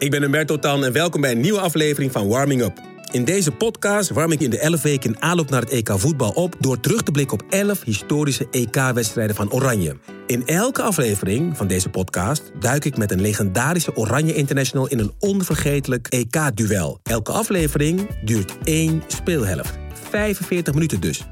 Ik ben Humberto Tan en welkom bij een nieuwe aflevering van Warming Up. In deze podcast warm ik in de 11 weken in aanloop naar het EK voetbal op... door terug te blikken op 11 historische EK-wedstrijden van Oranje. In elke aflevering van deze podcast duik ik met een legendarische Oranje International... in een onvergetelijk EK-duel. Elke aflevering duurt één speelhelft. 45 minuten dus.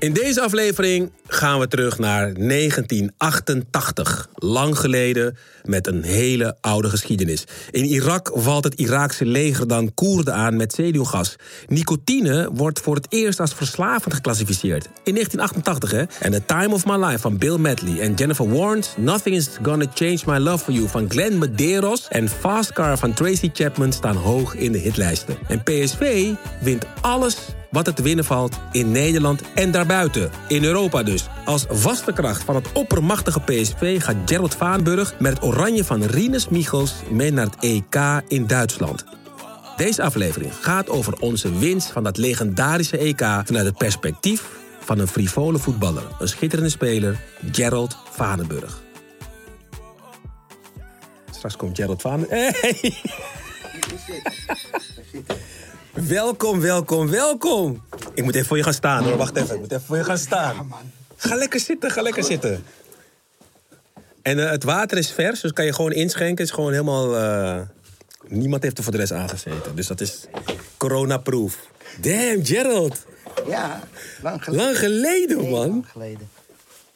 In deze aflevering gaan we terug naar 1988. Lang geleden met een hele oude geschiedenis. In Irak valt het Iraakse leger dan Koerden aan met zenuwgas. Nicotine wordt voor het eerst als verslavend geclassificeerd. In 1988, hè? En The Time of My Life van Bill Medley en Jennifer Warnes... Nothing is Gonna Change My Love For You van Glenn Medeiros... en Fast Car van Tracy Chapman staan hoog in de hitlijsten. En PSV wint alles wat het winnen valt in Nederland en daarbuiten. In Europa dus. Als vaste kracht van het oppermachtige PSV gaat Gerald Vaanburg... met het oranje van Rinus Michels mee naar het EK in Duitsland. Deze aflevering gaat over onze winst van dat legendarische EK... vanuit het perspectief van een frivole voetballer. Een schitterende speler, Gerald Vanenburg. Straks komt Gerald Vanenburg. Hey! Welkom, welkom, welkom. Ik moet even voor je gaan staan hoor. Wacht even, ik moet even voor je gaan staan. Ga lekker zitten, ga lekker zitten. En eh, het water is vers, dus kan je gewoon inschenken. Het is gewoon helemaal... eh, niemand heeft er voor de rest aangezeten. Dus dat is corona-proof. Damn, Gerald. Ja, lang geleden. Lang geleden, man. lang geleden.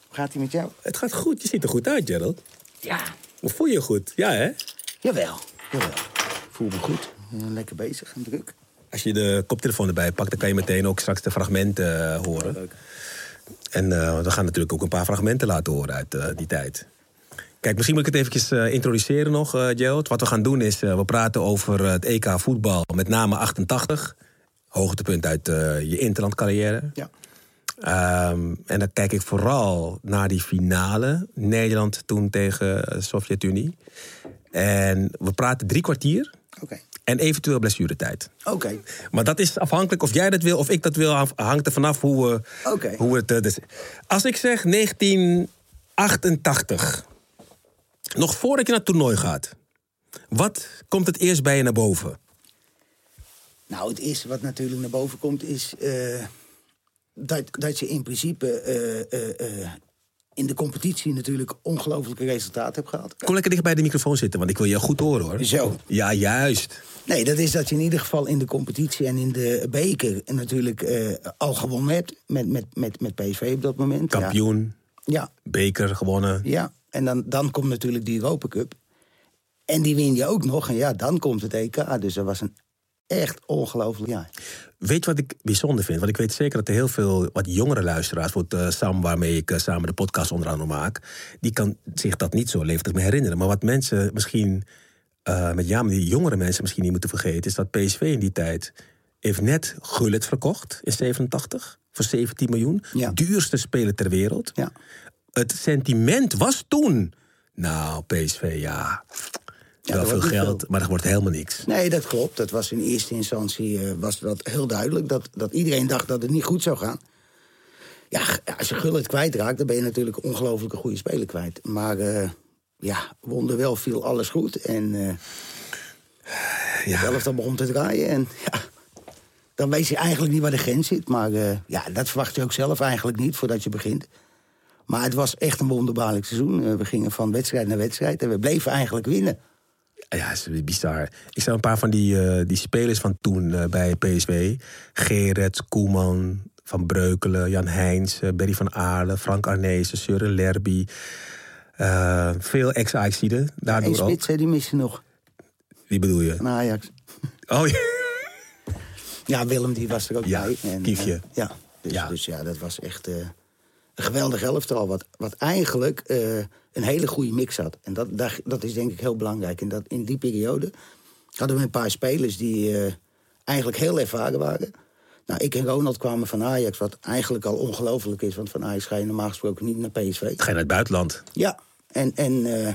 Hoe gaat hij met jou? Het gaat goed. Je ziet er goed uit, Gerald. Ja. Hoe voel je je goed? Ja, hè? Jawel, jawel. Ik voel me goed. Eh, Lekker bezig en druk. Als je de koptelefoon erbij pakt, dan kan je meteen ook straks de fragmenten eh, horen. En eh, we gaan natuurlijk ook een paar fragmenten laten horen uit eh, die tijd. Kijk, misschien moet ik het eventjes introduceren nog, Gerald. Wat we gaan doen is, we praten over het EK voetbal, met name 88. Hoogtepunt uit je interlandcarrière. Ja. Ehm, en dan kijk ik vooral naar die finale. Nederland toen tegen eh, Sovjet-Unie. En we praten drie kwartier. Oké. En eventueel blessuretijd. Oké. Maar dat is afhankelijk of jij dat wil of ik dat wil. Hangt er vanaf hoe we, Oké. hoe het. eh, dus. Als ik zeg 1988. Nog voordat je naar het toernooi gaat. Wat komt het eerst bij je naar boven? Nou, het eerste wat natuurlijk naar boven komt is... eh, dat, dat je in principe eh, eh, eh, in de competitie natuurlijk ongelooflijke resultaten hebt gehad. Kom lekker dicht bij de microfoon zitten, want ik wil je goed horen hoor. Zo. Ja, juist. Nee, dat is dat je in ieder geval in de competitie en in de beker natuurlijk eh, al gewonnen hebt. Met, met, met, met PSV op dat moment. Ja. Kampioen, Ja, beker gewonnen. Ja, en dan, dan komt natuurlijk die Europa Cup. En die win je ook nog. En ja, dan komt het EK. Dus dat was een echt ongelooflijk jaar. Weet je wat ik bijzonder vind? Want ik weet zeker dat er heel veel wat jongere luisteraars, bijvoorbeeld eh, Sam, waarmee ik eh, samen de podcast onder andere maak, die kan zich dat niet zo levendig meer herinneren. Maar wat mensen misschien, eh, met ja, maar die jongere mensen misschien niet moeten vergeten, is dat PSV in die tijd heeft net Gullit verkocht in 87 voor 17 miljoen. Ja. Duurste speler ter wereld. Ja. Het sentiment was toen, nou PSV, ja, Ja, wel veel geld, veel. maar er wordt helemaal niks. Nee, dat klopt. Dat was in eerste instantie eh, was dat heel duidelijk. Dat, dat iedereen dacht dat het niet goed zou gaan. Ja, als je Gullit kwijtraakt, dan ben je natuurlijk een ongelooflijke goede speler kwijt. Maar eh, ja, wonderwel viel alles goed. En eh Ja. zelf dan begon te draaien. En ja, dan weet je eigenlijk niet waar de grens zit. Maar ja, dat verwacht je ook zelf eigenlijk niet voordat je begint. Maar het was echt een wonderbaarlijk seizoen. We gingen van wedstrijd naar wedstrijd en we bleven eigenlijk winnen. Ja, het is bizar. Ik zag een paar van die, eh, die spelers van toen eh, bij PSV. Gerets, Koeman, Van Breukelen, Jan Heijns, eh, Berry van Aarle, Frank Arnezen, Søren Lerby. Veel ex-Ajaxiden, En daardoor ook. Spits, hè, die missen nog Wie bedoel je? van Ajax. Oh ja. Ja, Willem die was er ook Ja, bij. En, Kiefje. ja, dus Ja. dus ja, dat was echt eh, een geweldig elftal. Wat, wat eigenlijk een hele goede mix had. En dat, dat is denk ik heel belangrijk. En dat in die periode hadden we een paar spelers die eh, eigenlijk heel ervaren waren. Nou, ik en Ronald kwamen van Ajax, wat eigenlijk al ongelooflijk is. Want van Ajax ga je normaal gesproken niet naar PSV. Ga je naar het buitenland? Ja, en, en eh,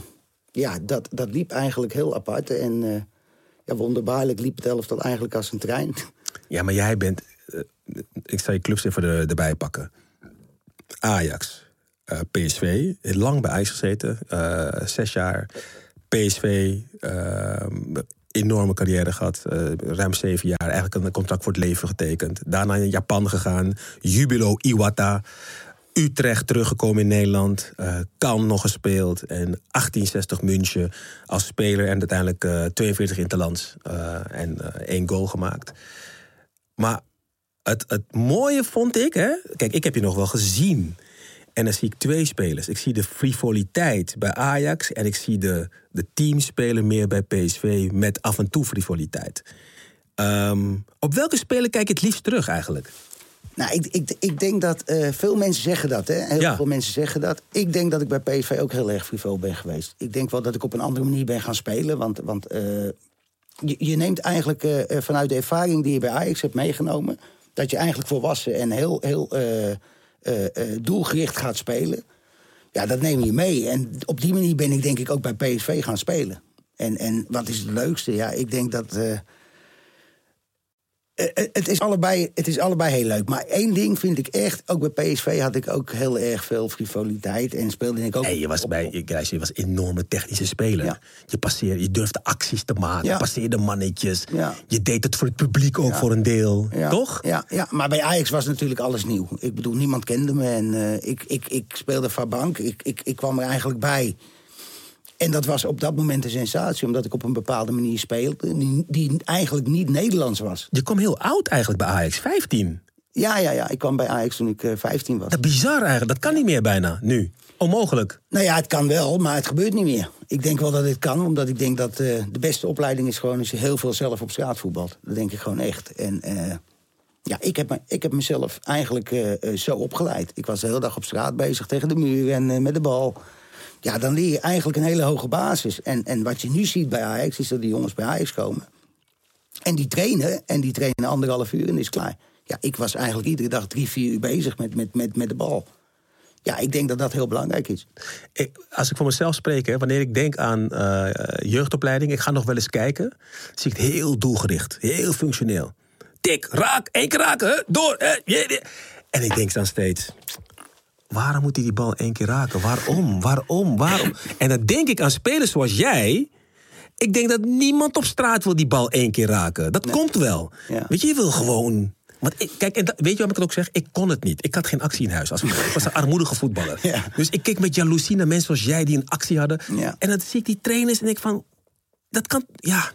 ja, dat, dat liep eigenlijk heel apart. En eh, ja, wonderbaarlijk liep het elftal eigenlijk als een trein. Ja, maar jij bent. ik zal je clubs even er, erbij pakken: Ajax, eh, PSV, lang bij Ajax gezeten, eh, zes jaar. PSV, eh, enorme carrière gehad, eh, ruim zeven jaar. Eigenlijk een contract voor het leven getekend. Daarna in Japan gegaan, Jubilo Iwata. Utrecht teruggekomen in Nederland. Cannes nog gespeeld. En 1860 München als speler. En uiteindelijk eh 42 interlands. eh en één goal gemaakt. Maar het, het mooie vond ik, hè? Kijk, ik heb je nog wel gezien. En dan zie ik twee spelers. Ik zie de frivoliteit bij Ajax en ik zie de, de teamspeler meer bij PSV met af en toe frivoliteit. Ehm, op welke speler kijk je het liefst terug eigenlijk? Nou, ik, ik, ik denk dat eh, veel mensen zeggen dat, hè? Heel Ja. veel mensen zeggen dat. Ik denk dat ik bij PSV ook heel erg frivol ben geweest. Ik denk wel dat ik op een andere manier ben gaan spelen. Want, want eh, je, je neemt eigenlijk eh, vanuit de ervaring die je bij Ajax hebt meegenomen... dat je eigenlijk volwassen en heel, heel doelgericht gaat spelen. Ja, dat neem je mee. En op die manier ben ik denk ik ook bij PSV gaan spelen. En, en wat is het leukste? Ja, ik denk dat... eh, eh, het, is allebei, het is allebei heel leuk. Maar één ding vind ik echt... Ook bij PSV had ik ook heel erg veel frivoliteit. En speelde ik ook... Nee, je was bij je was een enorme technische speler. Ja. Je, passeerde, je durfde acties te maken, Ja. passeerde mannetjes. Ja. Je deed het voor het publiek ook voor een deel. Toch? Ja, ja, maar bij Ajax was natuurlijk alles nieuw. Ik bedoel, niemand kende me en eh, ik, ik, ik speelde van bank. Ik, ik, ik kwam er eigenlijk bij. En dat was op dat moment een sensatie, omdat ik op een bepaalde manier speelde... die, die eigenlijk niet Nederlands was. Je kwam heel oud eigenlijk bij Ajax, 15. Ja, ja, ja, ik kwam bij Ajax toen ik eh, 15 was. Dat bizar eigenlijk, dat kan niet meer bijna, nu. Onmogelijk. Nou ja, het kan wel, maar het gebeurt niet meer. Ik denk wel dat het kan, omdat ik denk dat eh, de beste opleiding is gewoon... als je heel veel zelf op straat voetbalt. Dat denk ik gewoon echt. En eh, ja, ik heb, me, ik heb mezelf eigenlijk eh, eh, zo opgeleid. Ik was de hele dag op straat bezig tegen de muur en eh, met de bal. Ja, dan leer je eigenlijk een hele hoge basis. En, en wat je nu ziet bij Ajax, is dat die jongens bij Ajax komen. En die trainen, en die trainen anderhalf uur en is klaar. Ja, ik was eigenlijk iedere dag drie, vier uur bezig met, met, met, met de bal. Ja, ik denk dat dat heel belangrijk is. Ik, als ik voor mezelf spreek, wanneer ik denk aan eh, jeugdopleiding, ik ga nog wel eens kijken, zie ik het heel doelgericht, heel functioneel. Tik, raak, één keer raken, door. je- je. En ik denk dan steeds, waarom moet hij die bal één keer raken? Waarom, waarom, waarom? En dan denk ik aan spelers zoals jij. Ik denk dat niemand op straat wil die bal één keer raken. Dat komt wel. Ja. Weet je, je wil gewoon. Want ik, kijk, en dat- weet je wat ik het ook zeg? Ik kon het niet. Ik had geen actie in huis. Als. Ik was een armoedige voetballer. Ja. Dus ik keek met jaloezie naar mensen zoals jij die een actie hadden. Ja. En dan zie ik die trainers en denk van, dat kan, ja.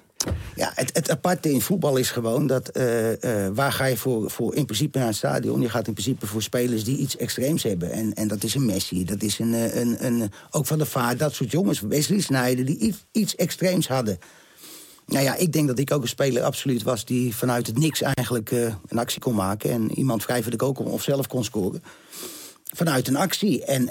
Ja, het, het aparte in voetbal is gewoon dat... eh, eh, waar ga je voor, voor in principe naar het stadion? Je gaat in principe voor spelers die iets extreems hebben. En, en dat is een Messi, dat is een, eh, een, een, ook van de Vaart, dat soort jongens. Wesley Sneijder, die iets, extreems hadden. Nou ja, ik denk dat ik ook een speler absoluut was... die vanuit het niks eigenlijk een actie kon maken. En iemand vrij of zelf kon scoren. Vanuit een actie. En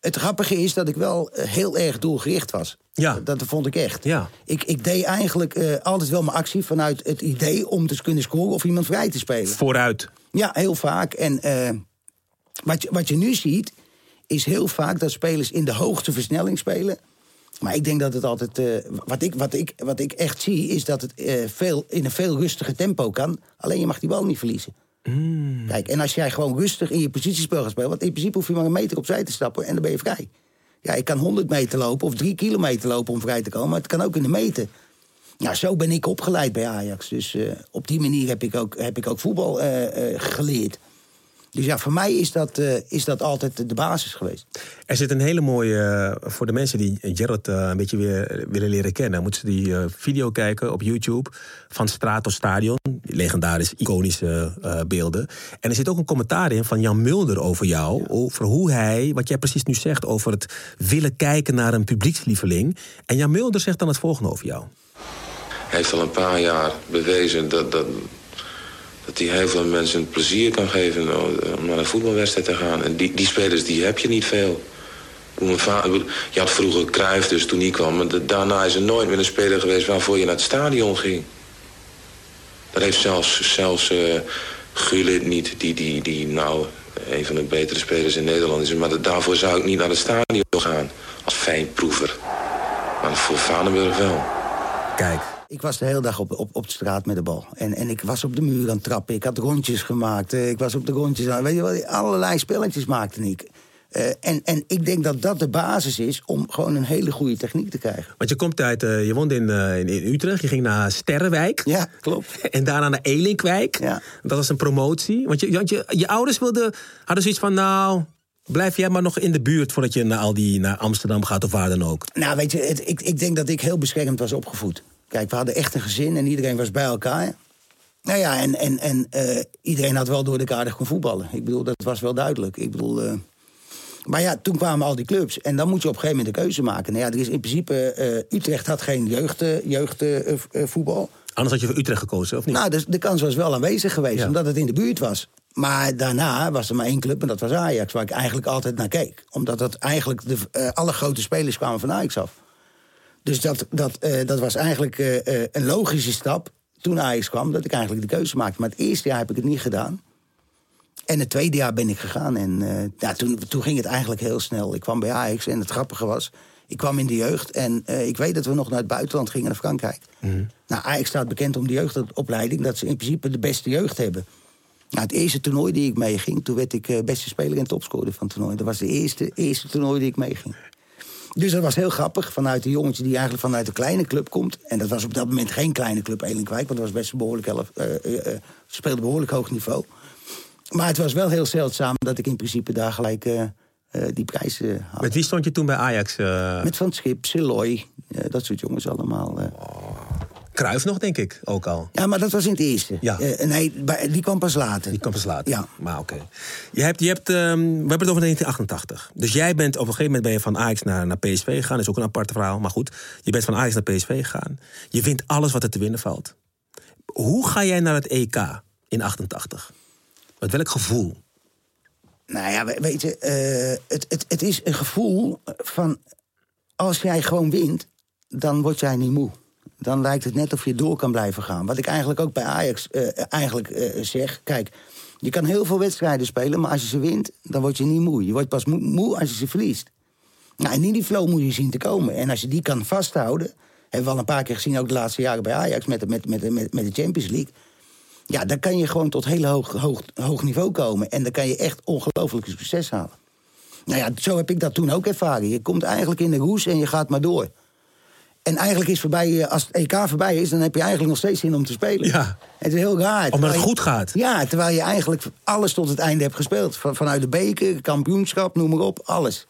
het grappige is dat ik wel heel erg doelgericht was. Ja. Dat vond ik echt. Ja. Ik, ik deed eigenlijk eh, altijd wel mijn actie vanuit het idee om te kunnen scoren of iemand vrij te spelen. Vooruit. Ja, heel vaak. En eh, wat, je, wat je nu ziet, is heel vaak dat spelers in de hoogste versnelling spelen. Maar ik denk dat het altijd. eh, wat, ik, wat, ik, wat ik echt zie, is dat het veel, in een veel rustiger tempo kan. Alleen je mag die bal niet verliezen. Kijk, en als jij gewoon rustig in je positiespel gaat spelen. Want in principe hoef je maar een meter opzij te stappen en dan ben je vrij. Ja, ik kan 100 meter lopen of 3 kilometer lopen om vrij te komen. Maar het kan ook in de meter. Nou, zo ben ik opgeleid bij Ajax. Dus eh, op die manier heb ik ook, heb ik ook voetbal eh, eh, geleerd. Dus ja, voor mij is dat, eh, is dat altijd de basis geweest. Er zit een hele mooie, eh, voor de mensen die Gerard eh, een beetje weer willen leren kennen, moeten ze die eh, video kijken op YouTube van Straat tot Stadion. Die legendarische, iconische eh, beelden. En er zit ook een commentaar in van Jan Mulder over jou. Over hoe hij, wat jij precies nu zegt, over het willen kijken naar een publiekslieveling. En Jan Mulder zegt dan het volgende over jou. Hij heeft al een paar jaar bewezen dat, dat, dat hij heel veel mensen plezier kan geven om naar een voetbalwedstrijd te gaan. En die, die spelers die heb je niet veel. Je had vroeger Cruijff dus toen hij kwam, maar da- daarna is er nooit meer een speler geweest waarvoor je naar het stadion ging. Dat heeft zelfs, zelfs eh Gullit niet, die, die, die nou een van de betere spelers in Nederland is. Maar da- daarvoor zou ik niet naar het stadion gaan als fijnproever. Maar voor Vadenburg wel. Kijk, Ik was de hele dag op, op, op de straat met de bal. En, en ik was op de muur aan het trappen. Ik had rondjes gemaakt. eh, Ik was op de rondjes aan. Weet je wat? Allerlei spelletjes maakte ik. Eh, en, en ik denk dat dat de basis is om gewoon een hele goede techniek te krijgen. want je komt uit, eh, je in, eh, in, in Utrecht, je ging naar Sterrenwijk. Ja, klopt. En daarna naar Elinkwijk. Ja. Dat was een promotie. Want je, want je, je ouders wilden, hadden zoiets van, nou, blijf jij maar nog in de buurt voordat je naar, al die, naar Amsterdam gaat of waar dan ook. Nou, weet je, het, ik, ik denk dat ik heel beschermd was opgevoed. Kijk, we hadden echt een gezin en iedereen was bij elkaar. Nou ja, en, en, en eh, iedereen had wel door de aardig kon voetballen. Ik bedoel, dat was wel duidelijk. Ik bedoel... eh, maar ja, toen kwamen al die clubs. En dan moet je op een gegeven moment een keuze maken. Nou ja, er is in principe... eh, Utrecht had geen jeugdvoetbal. Jeugd. Anders had je voor Utrecht gekozen, of niet? Nou, dus de kans was wel aanwezig geweest, Ja. omdat het in de buurt was. Maar daarna was er maar één club en dat was Ajax, waar ik eigenlijk altijd naar keek. Omdat dat eigenlijk de, alle grote spelers kwamen van Ajax af. Dus dat, dat, eh, dat was eigenlijk eh, eh, een logische stap toen Ajax kwam, dat ik eigenlijk de keuze maakte. Maar het eerste jaar heb ik het niet gedaan. En het tweede jaar ben ik gegaan. En ja, toen, toen ging het eigenlijk heel snel. Ik kwam bij Ajax en het grappige was... ik kwam in de jeugd en ik weet dat we nog naar het buitenland gingen, naar Frankrijk. Nou, Ajax staat bekend om de jeugdopleiding... dat ze in principe de beste jeugd hebben. Nou, het eerste toernooi die ik meeging... toen werd ik beste speler en topscorer van het toernooi. Dat was de eerste, eerste toernooi die ik meeging. Dus dat was heel grappig, vanuit een jongetje die eigenlijk vanuit een kleine club komt. En dat was op dat moment geen kleine club, Elinkwijk, want dat was best een behoorlijk elf, eh, eh, eh, speelde behoorlijk hoog niveau. Maar het was wel heel zeldzaam dat ik in principe daar gelijk die prijs eh, had. Met wie stond je toen bij Ajax? Met Van Schip, Siloy, dat soort jongens allemaal. eh. Kruif nog, denk ik, ook al. Ja, maar dat was in het eerste. Ja. Eh, nee, die kwam pas later. Die kan pas later. Ja. Maar oké. Je hebt, je hebt, ehm, we hebben het over 1988. Dus jij bent op een gegeven moment ben je van Ajax naar, naar PSV gegaan. Dat is ook een apart verhaal. Maar goed, je bent van Ajax naar PSV gegaan. Je wint alles wat er te winnen valt. Hoe ga jij naar het EK in 88? Met welk gevoel? Nou ja, we- weet je, eh, het, het, het is een gevoel van... als jij gewoon wint, dan word jij niet moe. Dan lijkt het net of je door kan blijven gaan. Wat ik eigenlijk ook bij Ajax eh, eigenlijk eh, zeg... kijk, je kan heel veel wedstrijden spelen, maar als je ze wint... dan word je niet moe. Je wordt pas moe, als je ze verliest. Nou, en in die flow moet je zien te komen. En als je die kan vasthouden... hebben we al een paar keer gezien, ook de laatste jaren bij Ajax... met, de- met, met, met, met de Champions League... Ja, dan kan je gewoon tot heel hoog, hoog, hoog niveau komen. En dan kan je echt ongelooflijk succes halen. Nou ja, zo heb ik dat toen ook ervaren. Je komt eigenlijk in de roes en je gaat maar door. En eigenlijk is voorbij, eh, als het EK voorbij is, dan heb je eigenlijk nog steeds zin om te spelen. Ja. Het is heel raar. Omdat het je- goed gaat. Ja, terwijl je eigenlijk alles tot het einde hebt gespeeld. Van, vanuit de beker, kampioenschap, noem maar op, alles.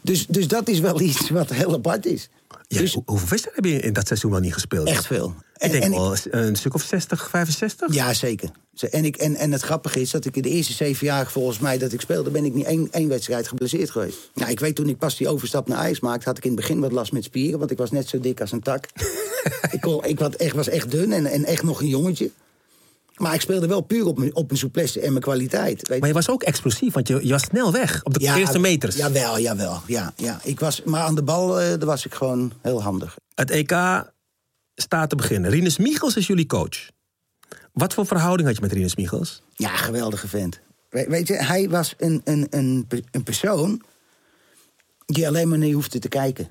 Dus, dus dat is wel iets wat heel apart is. Ja, dus hoe- hoeveel wedstrijden heb je in dat seizoen wel niet gespeeld? echt veel. Ik denk en, wel een stuk of 60, 65? Ja, zeker. Ze- En, ik, en, en het grappige is dat ik in de eerste zeven jaar volgens mij dat ik speelde... ben ik niet één, één wedstrijd geblesseerd geweest. Nou, ik weet toen ik pas die overstap naar ijs maakte... had ik in het begin wat last met spieren, want ik was net zo dik als een tak. ik, kon, ik was echt, was echt dun en, en echt nog een jongetje. Maar ik speelde wel puur op mijn, op mijn souplesse en mijn kwaliteit. Weet Maar je was ook explosief, want je, je was snel weg op de Ja, eerste meters. Jawel, jawel. Ja, ja. Ik was, maar aan de bal eh, daar was ik gewoon heel handig. Het EK staat te beginnen. Rinus Michels is jullie coach. Wat voor verhouding had je met Rinus Michels? Ja, geweldige vent. We- weet je, hij was een, een, een, een persoon die alleen maar naar hoefde te kijken.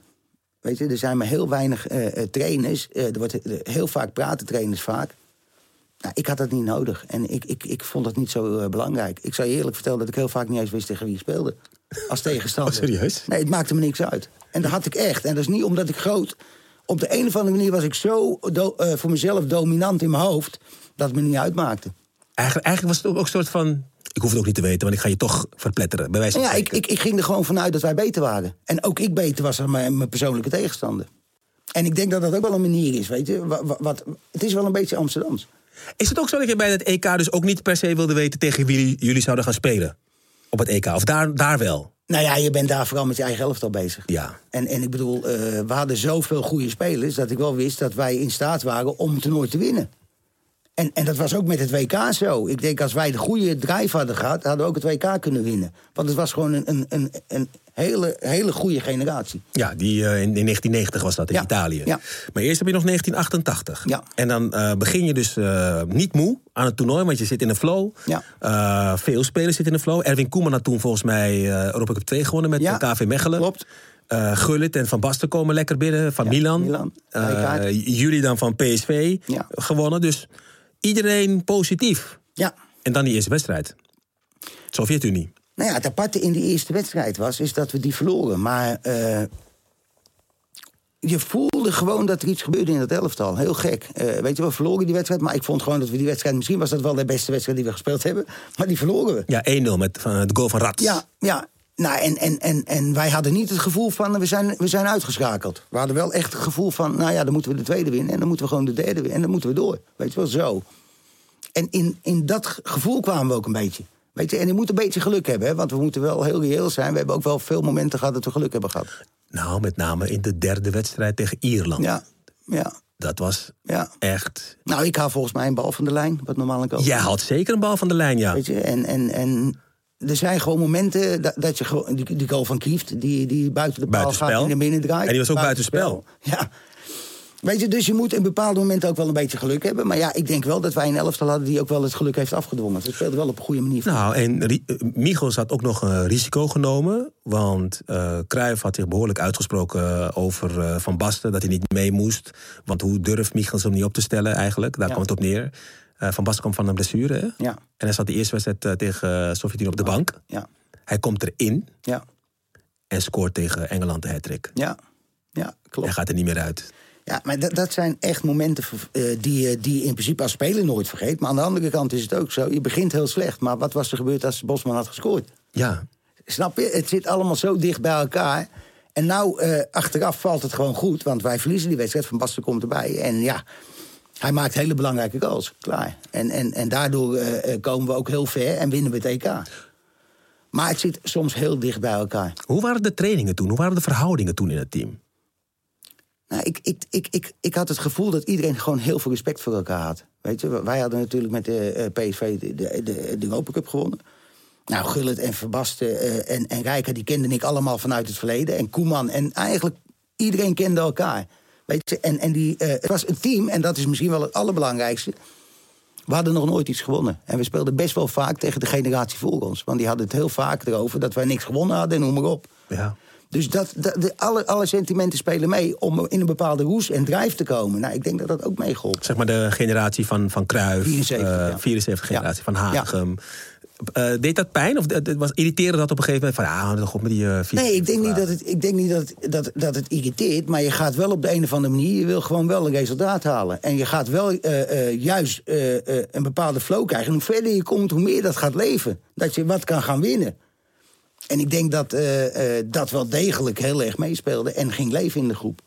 Weet je, er zijn maar heel weinig eh, eh, trainers. er wordt heel vaak praten trainers vaak. Nou, ik had dat niet nodig. En ik, ik, ik vond dat niet zo eh, belangrijk. Ik zou je eerlijk vertellen dat ik heel vaak niet eens wist tegen wie ik speelde. Als tegenstander. Oh, serieus? Nee, het maakte me niks uit. En dat had ik echt. En dat is niet omdat ik groot... Op de een of andere manier was ik zo do- eh, voor mezelf dominant in mijn hoofd... dat het me niet uitmaakte. Eigenlijk, eigenlijk was het ook een soort van Ik hoef het ook niet te weten, want ik ga je toch verpletteren. Bij wijze van ja, ik, ik, ik ging er gewoon vanuit dat wij beter waren. En ook ik beter was dan mijn, mijn persoonlijke tegenstander. En ik denk dat dat ook wel een manier is, weet je. Wat, wat, het is wel een beetje Amsterdams. Is het ook zo dat je bij het EK dus ook niet per se wilde weten tegen wie jullie zouden gaan spelen? Op het EK, of daar, daar wel? Nou ja, je bent daar vooral met je eigen elftal bezig. Ja. En, en ik bedoel, eh, we hadden zoveel goede spelers... dat ik wel wist dat wij in staat waren om het toernooi te winnen. En, en dat was ook met het WK zo. Ik denk, als wij de goede drive hadden gehad... hadden we ook het WK kunnen winnen. Want het was gewoon een, een, een, een hele, hele goede generatie. Ja, die, eh, in, in 1990 was dat in Ja, Italië. ja. Maar eerst heb je nog 1988. Ja. En dan eh, begin je dus eh, niet moe aan het toernooi, want je zit in een flow. Ja. Veel spelers zitten in een flow. Erwin Koeman had toen volgens mij Europa Cup 2 gewonnen met de KV Mechelen. klopt. Gullit en Van Basten komen lekker binnen van Milan. Milan, jullie dan van PSV Ja. gewonnen. Dus iedereen positief. Ja, En dan die eerste wedstrijd. Sovjet-Unie. Nou ja, het aparte in die eerste wedstrijd was, is dat we die verloren. Maar eh, je voelde gewoon dat er iets gebeurde in dat elftal. Heel gek. Eh, weet je, we verloren die wedstrijd, maar ik vond gewoon dat we die wedstrijd... Misschien was dat wel de beste wedstrijd die we gespeeld hebben, maar die verloren we. Ja, 1-0 met van, de goal van Rats. Ja, ja. Nou, en, en, en, en wij hadden niet het gevoel van, we zijn, we zijn uitgeschakeld. We hadden wel echt het gevoel van, nou ja, dan moeten we de tweede winnen... en dan moeten we gewoon de derde winnen en dan moeten we door. Weet je wel, zo. En in, in dat ge- gevoel kwamen we ook een beetje. Weet je, en je moet een beetje geluk hebben, hè, want we moeten wel heel reëel zijn. We hebben ook wel veel momenten gehad dat we geluk hebben gehad. Nou, met name in de derde wedstrijd tegen Ierland. Ja, ja, Dat was ja. echt... Nou, ik haal volgens mij een bal van de lijn, wat normaal goal. Jij had zeker een bal van de lijn, ja. Weet je, en, en, en er zijn gewoon momenten dat, dat je gewoon... Die, die goal van Kieft, die, die buiten de paal Buitenspel. gaat en naar binnen draait. En die was ook buitenspel. Ja. Weet je, dus je moet in bepaalde momenten ook wel een beetje geluk hebben. Maar ja, ik denk wel dat wij een elftal hadden die ook wel het geluk heeft afgedwongen. Ze speelden wel op een goede manier. Nou, en eh, Michels had ook nog een risico genomen. Want eh Cruijff had zich behoorlijk uitgesproken over eh, Van Basten... dat hij niet mee moest. Want hoe durft Michels hem niet op te stellen eigenlijk? Daar Ja. kwam het op neer. Van Basten kwam van een blessure, hè? Ja. En hij zat de eerste wedstrijd tegen uh, Sovjet-Unie op de bank. Ja, Hij komt erin ja, en scoort tegen Engeland de hat-trick. ja. Ja, Hij klopt. gaat er niet meer uit. Ja, maar dat, dat zijn echt momenten eh, die, je- die je in principe als speler nooit vergeet. Maar aan de andere kant is het ook zo. Je begint heel slecht. Maar wat was er gebeurd als Bosman had gescoord? Ja, Snap je? Het zit allemaal zo dicht bij elkaar. En nou, eh, achteraf valt het gewoon goed. Want wij verliezen die wedstrijd. Van Basten komt erbij. En ja, hij maakt hele belangrijke goals. Klaar. En, en, en daardoor eh, eh, komen we ook heel ver en winnen we het EK. Maar het zit soms heel dicht bij elkaar. Hoe waren de trainingen toen? Hoe waren de verhoudingen toen in het team? Nou, ik, ik, ik, ik, ik had het gevoel dat iedereen gewoon heel veel respect voor elkaar had. Weet je, wij hadden natuurlijk met de eh, PSV de, de, de, de Europa Cup gewonnen. Nou, Gullit en Verbasten eh, en, en Rijker, die kende ik allemaal vanuit het verleden. En Koeman, en eigenlijk iedereen kende elkaar. Weet je, en, en die, eh, het was een team, en dat is misschien wel het allerbelangrijkste. We hadden nog nooit iets gewonnen. En we speelden best wel vaak tegen de generatie voor ons. Want die hadden het heel vaak erover dat wij niks gewonnen hadden en noem maar op. Ja. Dus dat, dat, de, alle, alle sentimenten spelen mee om in een bepaalde roes en drijf te komen. Nou, ik denk dat dat ook meegeholpen. Zeg maar de generatie van, van Cruijff. 74, eh, ja. 74 generatie Ja. van Hagem. Eh, deed dat pijn? Of het was irriterend dat op een gegeven moment van... ja, god met die... eh, Nee, ik denk niet dat het, ik denk niet dat, het- dat, dat het irriteert. Maar je gaat wel op de een of andere manier. Je wil gewoon wel een resultaat halen. En je gaat wel juist een bepaalde flow krijgen. En hoe verder je komt, hoe meer dat gaat leven. Dat je wat kan gaan winnen. En ik denk dat eh, eh, dat wel degelijk heel erg meespeelde. En ging leven in de groep.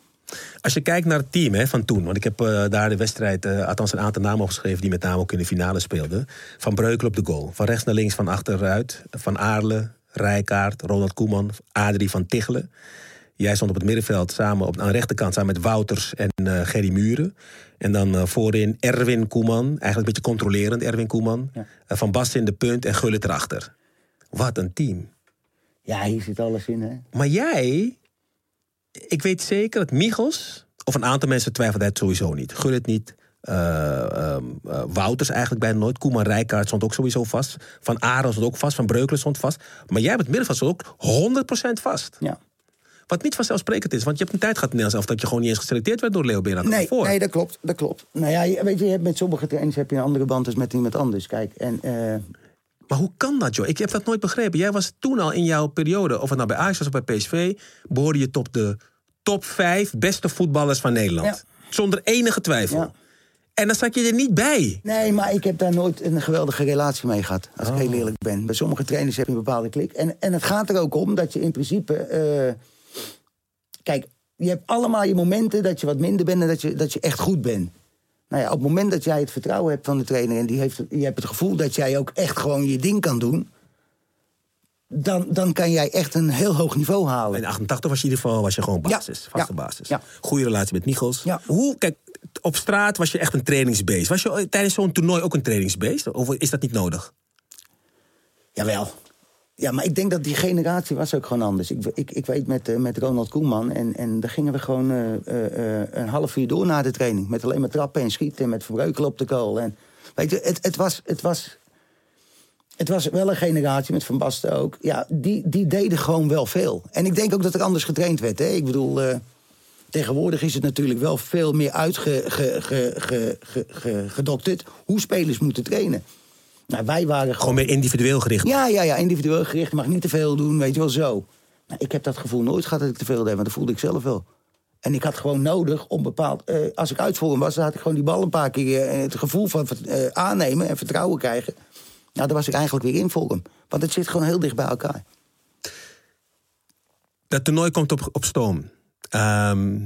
Als je kijkt naar het team hè, van toen... want ik heb eh, daar de wedstrijd, althans een aantal namen opgeschreven... die met name ook in de finale speelden. Van Breukel op de goal. Van rechts naar links, van achteruit. Van Aarle, Rijkaard, Ronald Koeman, Adrie van Tichelen. Jij stond op het middenveld samen op, aan de rechterkant... samen met Wouters en eh Gerry Muren. En dan voorin Erwin Koeman. Eigenlijk een beetje controlerend, Erwin Koeman. Ja. Van Basten in de punt en Gullit erachter. Wat een team. Ja, hier zit alles in, hè? Maar jij, ik weet zeker dat Michels, of een aantal mensen twijfelden het sowieso niet. Gullit niet. eh, ehm, eh, Wouters eigenlijk bijna nooit. Koeman Rijkaard stond ook sowieso vast. Van Aaron stond ook vast. Van Breukelen stond vast. Maar jij bent middenveld stond ook 100% vast. Ja. Wat niet vanzelfsprekend is. Want je hebt een tijd gehad in Nederlands elftal dat je gewoon niet eens geselecteerd werd door Leo Beenhakker Nee, voor. nee, dat klopt, dat klopt. Nou ja, je- weet je, je hebt met sommige trainers heb je een andere band als met iemand anders. Kijk, en eh, Maar hoe kan dat, joh? Ik heb dat nooit begrepen. Jij was toen al in jouw periode, of het nou bij Ajax was of bij PSV... behoorde je tot de top vijf beste voetballers van Nederland. Ja. Zonder enige twijfel. Ja. En dan zat je er niet bij. Nee, maar ik heb daar nooit een geweldige relatie mee gehad. Als ik heel eerlijk ben. Bij sommige trainers heb je een bepaalde klik. En, en het gaat er ook om dat je in principe. eh, kijk, je hebt allemaal je momenten dat je wat minder bent en dat je, dat je echt goed bent. Nou ja, op het moment dat jij het vertrouwen hebt van de trainer en die heeft, je hebt het gevoel dat jij ook echt gewoon je ding kan doen. Dan, dan kan jij echt een heel hoog niveau halen. In 88 was je in ieder geval was je gewoon Ja. basis, vaste Ja. basis. Ja. Goede relatie met Michels. Ja. Hoe, kijk, op straat was je echt een trainingsbeest. Was je tijdens zo'n toernooi ook een trainingsbeest? Of is dat niet nodig? Jawel. Ja, maar ik denk dat die generatie was ook gewoon anders. Ik, ik, ik weet met, eh, met Ronald Koeman en, en daar gingen we gewoon eh, eh, een half uur door na de training. Met alleen maar trappen en schieten en met verbreukelen op de kool. En, weet je, het, het, was, het, was, het was wel een generatie, met Van Basten ook. Ja, die, die deden gewoon wel veel. En ik denk ook dat er anders getraind werd. Hè? Ik bedoel, tegenwoordig is het natuurlijk wel veel meer uitgedokterd hoe spelers moeten trainen. Nou, wij waren Gewoon meer individueel gericht. ja, ja, ja, individueel gericht. Mag niet te veel doen, weet je wel, zo. Nou, ik heb dat gevoel nooit gehad dat ik te veel deed, maar dat voelde ik zelf wel. En ik had gewoon nodig om bepaald... eh, als ik uitvoeren was, dan had ik gewoon die bal een paar keer... eh, het gevoel van eh, aannemen en vertrouwen krijgen. Nou, dan was ik eigenlijk weer in vorm. Want het zit gewoon heel dicht bij elkaar. Dat toernooi komt op, op stoom. Ehm,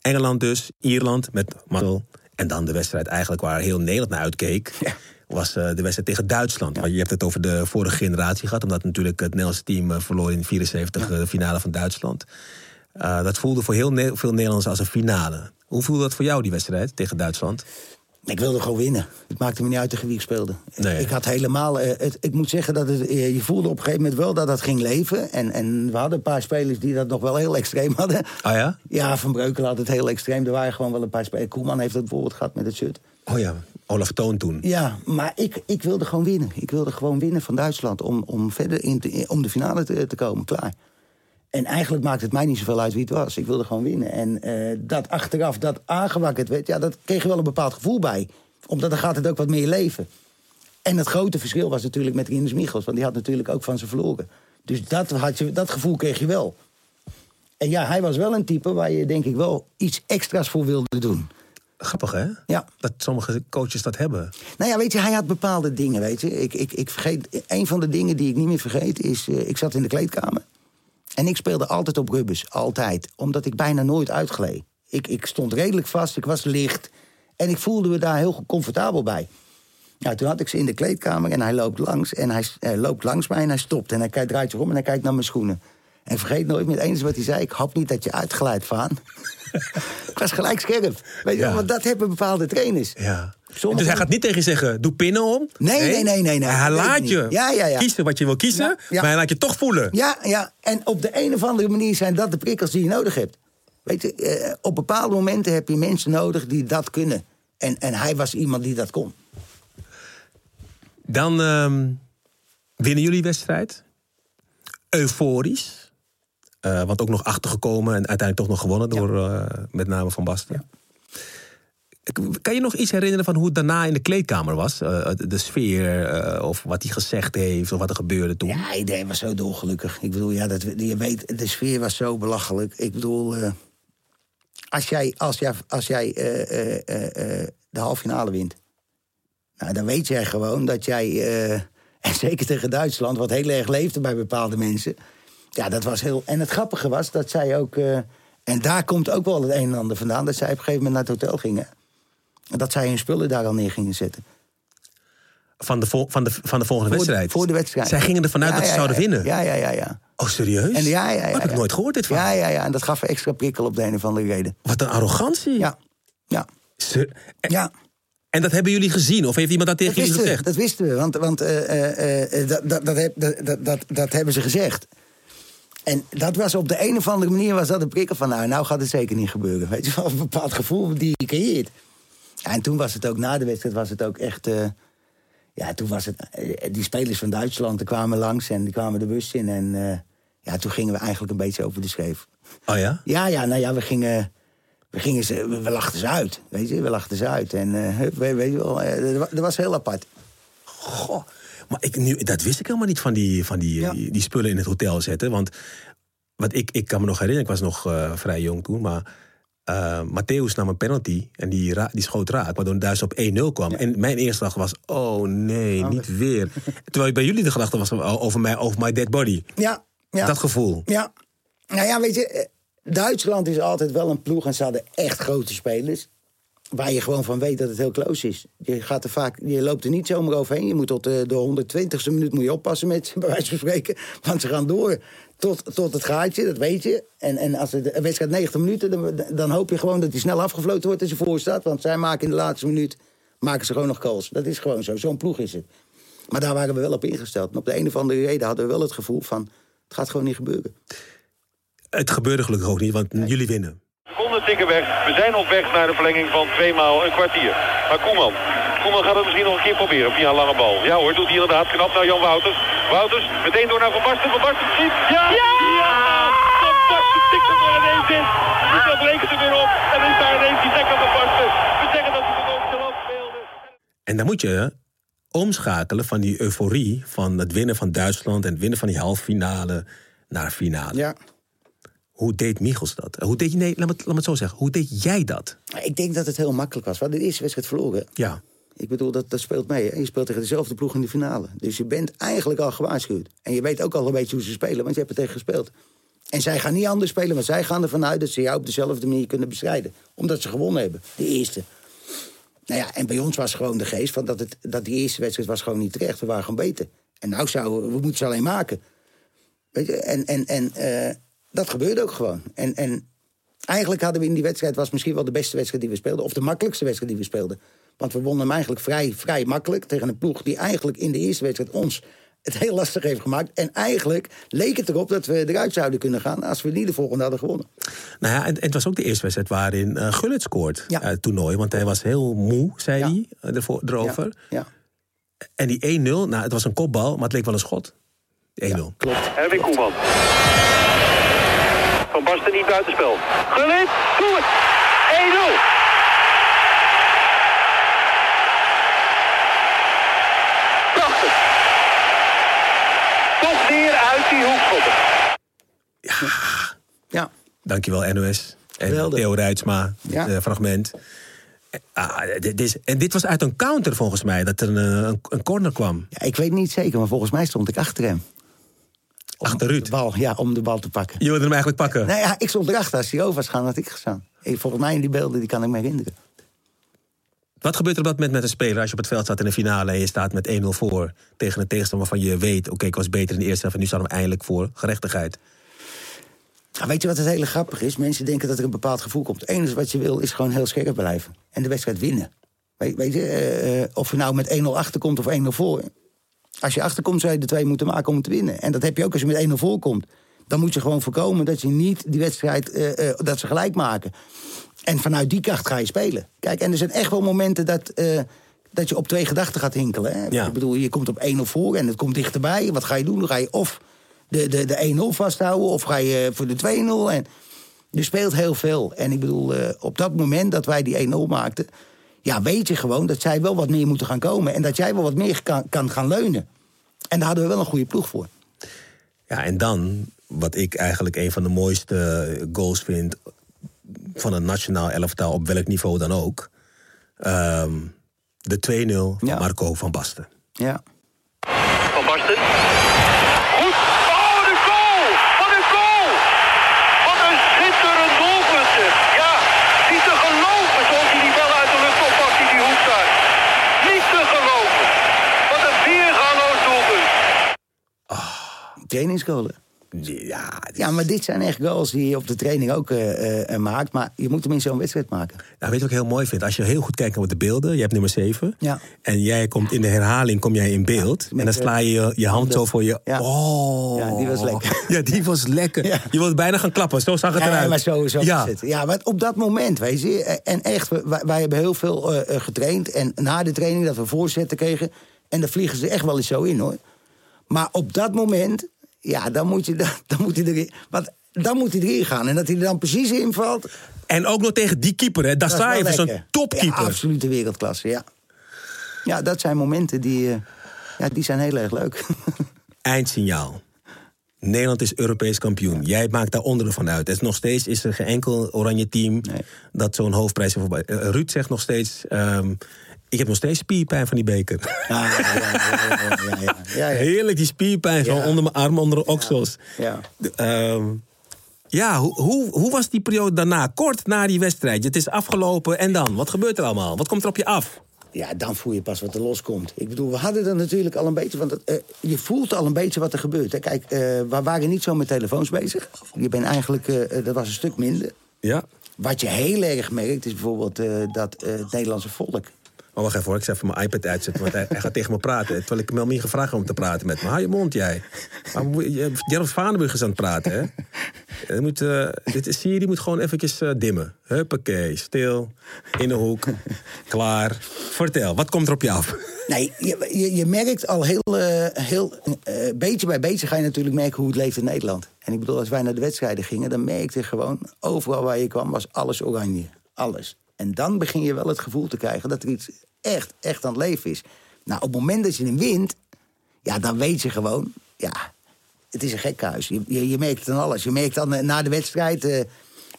Engeland dus, Ierland met Marcel. En dan de wedstrijd eigenlijk waar heel Nederland naar uitkeek. Was eh, de wedstrijd tegen Duitsland. Want je hebt het over de vorige generatie gehad. Omdat natuurlijk het Nederlandse team eh, verloor in 74 de finale van Duitsland. Eh, dat voelde voor heel Ne- veel Nederlanders als een finale. Hoe voelde dat voor jou, die wedstrijd tegen Duitsland? Ik wilde gewoon winnen. Het maakte me niet uit tegen wie ik speelde. Nee. Ik had helemaal... eh, het, ik moet zeggen dat het, eh, je voelde op een gegeven moment wel dat dat ging leven. En, en we hadden een paar spelers die dat nog wel heel extreem hadden. Ah ja? Ja, Van Breukelen had het heel extreem. Er waren gewoon wel een paar spelers. Koeman heeft het bijvoorbeeld gehad met het shirt. Oh ja, Olaf Toon toen. Ja, maar ik, ik wilde gewoon winnen. Ik wilde gewoon winnen van Duitsland om, om verder in om de finale te, te komen. Klaar. En eigenlijk maakt het mij niet zoveel uit wie het was. Ik wilde gewoon winnen. En eh, dat achteraf, dat aangewakkerd werd... ja, dat kreeg je wel een bepaald gevoel bij. Omdat dan gaat het ook wat meer leven. En het grote verschil was natuurlijk met Rinus Michels. Want die had natuurlijk ook van ze verloren. Dus dat, had je, dat gevoel kreeg je wel. En ja, hij was wel een type waar je denk ik wel iets extra's voor wilde doen. Grappig hè? Ja. Dat sommige coaches dat hebben. Nou ja, weet je, hij had bepaalde dingen, weet je. Ik, ik, ik vergeet, een van de dingen die ik niet meer vergeet is... eh, ik zat in de kleedkamer en ik speelde altijd op rubbers, altijd. Omdat ik bijna nooit uitgleed. Ik, ik stond redelijk vast, ik was licht... en ik voelde me daar heel comfortabel bij. Nou, toen had ik ze in de kleedkamer en hij loopt langs... en hij, hij loopt langs mij en hij stopt en hij kijkt, draait zich om... en hij kijkt naar mijn schoenen. En vergeet nooit meer het enige wat hij zei... ik hoop niet dat je uitgeleid van. ik was gelijk scherp. Weet je, Ja. wel, want dat hebben bepaalde trainers. Ja. Sommige- Dus hij gaat niet tegen je zeggen, doe pinnen om. Nee, nee, nee, nee, nee. Hij laat je. Ja, ja, ja. kiezen wat je wil kiezen, maar hij laat je toch voelen. Ja, ja, en op de een of andere manier zijn dat de prikkels die je nodig hebt. Weet je, eh, op bepaalde momenten heb je mensen nodig die dat kunnen. En, en hij was iemand die dat kon. Dan ehm, winnen jullie wedstrijd. Euforisch. Eh, want ook nog achtergekomen en uiteindelijk toch nog gewonnen door eh, met name Van Basten. Kan je nog iets herinneren van hoe het daarna in de kleedkamer was? Eh, de sfeer, of wat hij gezegd heeft, of wat er gebeurde toen? Ja, iedereen was zo dolgelukkig. Ik bedoel, ja, dat, je weet, de sfeer was zo belachelijk. Ik bedoel, als jij, als jij, als jij de halve finale wint... Nou, dan weet jij gewoon dat jij... en zeker tegen Duitsland, wat heel erg leefde bij bepaalde mensen... Ja, dat was heel... En het grappige was dat zij ook... eh, en daar komt ook wel het een en ander vandaan... dat zij op een gegeven moment naar het hotel gingen... en dat zij hun spullen daar al neer gingen zetten. Van, de vol- van, de, van de volgende Voor de- wedstrijd? voor de wedstrijd. Zij gingen ervan uit Ja, dat ze zouden ja, winnen? Ja, ja, ja, ja. Oh, serieus? En ja, ja, ja, heb ik nooit gehoord dit van. Ja, ja, ja. En dat gaf extra prikkel op de een of andere reden. Wat een arrogantie. Ja, ja, Ze- en, ja. en dat hebben jullie gezien? Of heeft iemand dat tegen Dat jullie we, gezegd? dat wisten we. Want, want eh, eh, dat, dat, dat, dat, dat, dat, dat hebben ze gezegd. En dat was op de een of andere manier was dat een prikkel van... nou, nou gaat het zeker niet gebeuren. Weet je wel, een bepaald gevoel die je creëert. Ja, en toen was het ook, na de wedstrijd was het ook echt... eh, ja, toen was het... eh, die spelers van Duitsland die kwamen langs en die kwamen de bus in. En eh, ja, toen gingen we eigenlijk een beetje over de schreef. Oh ja? Ja, ja, nou ja, we gingen... We, gingen ze, we, we lachten ze uit, weet je, we lachten ze uit. En weet, weet je wel, dat was heel apart. Goh, maar ik, nu, dat wist ik helemaal niet van die, van die, Ja. die, die spullen in het hotel zetten. Want wat ik, ik kan me nog herinneren, ik was nog eh, vrij jong toen, maar Matthäus nam een penalty en die, ra- die schoot raak, waardoor Duitsland op 1-0 kwam. En mijn eerste dag was, oh nee, niet weer. Terwijl bij jullie de gedachte was over mij, over my dead body. Ja, ja. Dat gevoel. Ja. Nou ja, weet je, eh, Duitsland is altijd wel een ploeg en ze hadden echt grote spelers. Waar je gewoon van weet dat het heel close is. Je, gaat er vaak, je loopt er niet zomaar overheen. Je moet tot de, de 120ste minuut moet je oppassen met ze, bij wijze van spreken. Want ze gaan door tot, tot het gaatje, dat weet je. En, en als het, een wedstrijd 90 minuten, dan, dan hoop je gewoon dat hij snel afgefloten wordt als je voor staat. Want zij maken in de laatste minuut maken ze gewoon nog goals. Dat is gewoon zo. Zo'n ploeg is het. Maar daar waren we wel op ingesteld. En op de een of andere reden hadden we wel het gevoel van... het gaat gewoon niet gebeuren. Het gebeurde gelukkig ook niet, want jullie winnen. Weg. We zijn op weg naar de verlenging van twee maal een kwartier. Maar Koeman. Koeman gaat het misschien nog een keer proberen via een lange bal. Ja hoor, doet hij inderdaad. Knap naar Jan Wouters. Wouters meteen door naar Van Basten. Van Basten schiet. Ja! Ja! Van Basten tikt er ineens in. Dus rekent er weer op. En is daar ineens die lekker Van Basten. We zeggen dat hij de hoogste land speelde. En dan moet je omschakelen van die euforie van het winnen van Duitsland en het winnen van die halve finale naar finale. Ja. Hoe deed Michels dat? Hoe deed je, nee, laat me, laat me het zo zeggen. Hoe deed jij dat? Ik denk dat het heel makkelijk was. We hadden de eerste wedstrijd verloren. Ja. Ik bedoel, dat, dat speelt mee. Hè? Je speelt tegen dezelfde ploeg in de finale. Dus je bent eigenlijk al gewaarschuwd. En je weet ook al een beetje hoe ze spelen, want je hebt er tegen gespeeld. En zij gaan niet anders spelen, maar zij gaan ervan uit dat ze jou op dezelfde manier kunnen bestrijden. Omdat ze gewonnen hebben, de eerste. Nou ja, en bij ons was gewoon de geest van dat, het, dat die eerste wedstrijd was gewoon niet terecht. We waren gewoon beter. En nou zouden we, we moeten ze alleen maken. Weet je, en, en, en eh, dat gebeurde ook gewoon. En, en eigenlijk hadden we in die wedstrijd, was misschien wel de beste wedstrijd die we speelden. Of de makkelijkste wedstrijd die we speelden. Want we wonnen hem eigenlijk vrij, vrij makkelijk tegen een ploeg die eigenlijk in de eerste wedstrijd ons het heel lastig heeft gemaakt. En eigenlijk leek het erop dat we eruit zouden kunnen gaan als we niet de volgende hadden gewonnen. Nou ja, en, en het was ook de eerste wedstrijd waarin eh Gullit scoort. Ja. uit het toernooi, want hij was heel moe, zei Ja. hij eh, ervoor, erover. Ja, ja, En die 1-0, nou, het was een kopbal, maar het leek wel een schot. 1-0. klopt. Erwin Koeman. Van Basten niet buitenspel. Gullit, doe het! 1-0! Prachtig! Toch weer uit die hoek schoppen. Ja, Dankjewel, NOS. En Geweldig. Theo Ruitsma, Ja. het fragment. Ah, dit is, en dit was uit een counter volgens mij, dat er een, eh, een, een corner kwam. ja, ik weet niet zeker, maar volgens mij stond ik achter hem. Om Achter Ruud. De bal, ja, om de bal te pakken. Je wilde hem eigenlijk pakken. Nee, ja, ik stond erachter. Als hij over was gaan, had ik gestaan. Volgens mij in die beelden, die kan ik me herinneren. Wat gebeurt er op dat moment met een speler als je op het veld staat in de finale en je staat met 1-0 voor tegen een tegenstander waarvan je weet, oké, ik was beter in de eerste helft en nu staan we eindelijk voor gerechtigheid. Nou, weet je wat het hele grappig is? Mensen denken dat er een bepaald gevoel komt. Het enige wat je wil is gewoon heel scherp blijven. En de wedstrijd winnen. Weet, weet je, eh, eh, of je nou met 1-0 achterkomt of 1-0 voor. Als je achterkomt zou je de twee moeten maken om te winnen. En dat heb je ook als je met 1-0 voorkomt. Dan moet je gewoon voorkomen dat je niet die wedstrijd, eh, eh, dat ze gelijk maken. En vanuit die kracht ga je spelen. Kijk, en er zijn echt wel momenten dat, eh, dat je op twee gedachten gaat hinkelen. Hè? Ja. Ik bedoel, je komt op 1-0 voor en het komt dichterbij. Wat ga je doen? Dan ga je of de, de, de 1-0 vasthouden of ga je voor de 2-0. En er speelt heel veel. En ik bedoel, op dat moment dat wij die 1-0 maakten... ja, weet je gewoon dat zij wel wat meer moeten gaan komen. En dat jij wel wat meer kan, kan gaan leunen. En daar hadden we wel een goede ploeg voor. Ja, en dan, wat ik eigenlijk een van de mooiste goals vind van een nationaal elftal op welk niveau dan ook. ehm, de 2-0 van Ja. Marco van Basten. Ja. Van Basten. Goed. Oh, de goal! Wat een goal! Wat een schitterend doelpunt. zeg. Ja, niet te geloven zoals hij die bal uit de lucht oppakt in die hoek daar. Niet te geloven. Wat een weergaloos doelpunt. Trainingsgoal. hè? Ja, Ja, maar dit zijn echt goals die je op de training ook eh, eh, eh, maakt. Maar je moet hem in zo'n wedstrijd maken. Nou, weet je wat ik heel mooi vind? Als je heel goed kijkt naar de beelden, je hebt nummer 7. Ja. En jij komt in de herhaling kom jij in beeld. en dan sla je je, je hand zo voor je. Ja. Oh. Ja, die was lekker. Ja, die was lekker. Ja. Je wilde bijna gaan klappen, zo zag het Ja, eruit. maar zo, zo ja. het. Ja, maar op dat moment, weet je. En echt, wij, wij hebben heel veel getraind. En na de training dat we voorzetten kregen. En dan vliegen ze echt wel eens zo in, hoor. Maar op dat moment, ja, dan moet je, dan, dan moet hij erin... Want dan moet hij erin gaan. En dat hij er dan precies invalt... En ook nog tegen die keeper, hè? Dat is lekker. topkeeper. Ja, absolute wereldklasse, ja. Ja, dat zijn momenten die, eh, ja, die zijn heel erg leuk. Eindsignaal. Nederland is Europees kampioen. Jij maakt daar onderdeel van uit. Er is nog steeds is er geen enkel oranje team dat zo'n hoofdprijs heeft voorbij. Eh, Ruud zegt nog steeds. ehm, ik heb nog steeds spierpijn van die beker. Ja, ja, ja, ja. Heerlijk, die spierpijn. Zo onder mijn arm, onder de oksels. Ja. Ehm, ja, hoe, hoe, hoe was die periode daarna? Kort na die wedstrijd. Het is afgelopen en dan? Wat gebeurt er allemaal? Wat komt er op je af? Ja, dan voel je pas wat er loskomt. Ik bedoel, we hadden er natuurlijk al een beetje... Want het, eh, je voelt al een beetje wat er gebeurt. Hè. Kijk, eh, we waren niet zo met telefoons bezig. Je bent eigenlijk... eh, dat was een stuk minder. Ja. Wat je heel erg merkt, is bijvoorbeeld dat het Nederlandse volk... Oh, wacht even hoor. Ik zal even mijn iPad uitzetten. Want hij, hij gaat tegen me praten. Terwijl ik hem helemaal niet gevraagd heb om te praten met me. Hou je mond, jij. Maar moet je- je- Gerald Vaneburg is aan het praten, hè? Je moet, eh, dit is, Siri moet gewoon eventjes eh, dimmen. Huppakee, stil, in de hoek, klaar. Vertel, wat komt er op je af? Nee, je, je, je merkt al heel, eh, heel eh, beetje bij beetje ga je natuurlijk merken hoe het leeft in Nederland. En ik bedoel, als wij naar de wedstrijden gingen, dan merkte je gewoon, overal waar je kwam was alles oranje. Alles. En dan begin je wel het gevoel te krijgen dat er iets echt, echt aan het leven is. Nou, op het moment dat je hem wint, ja, dan weet je gewoon, ja, het is een gekhuis. Je, je, je merkt het aan alles. Je merkt dan eh, na de wedstrijd, eh,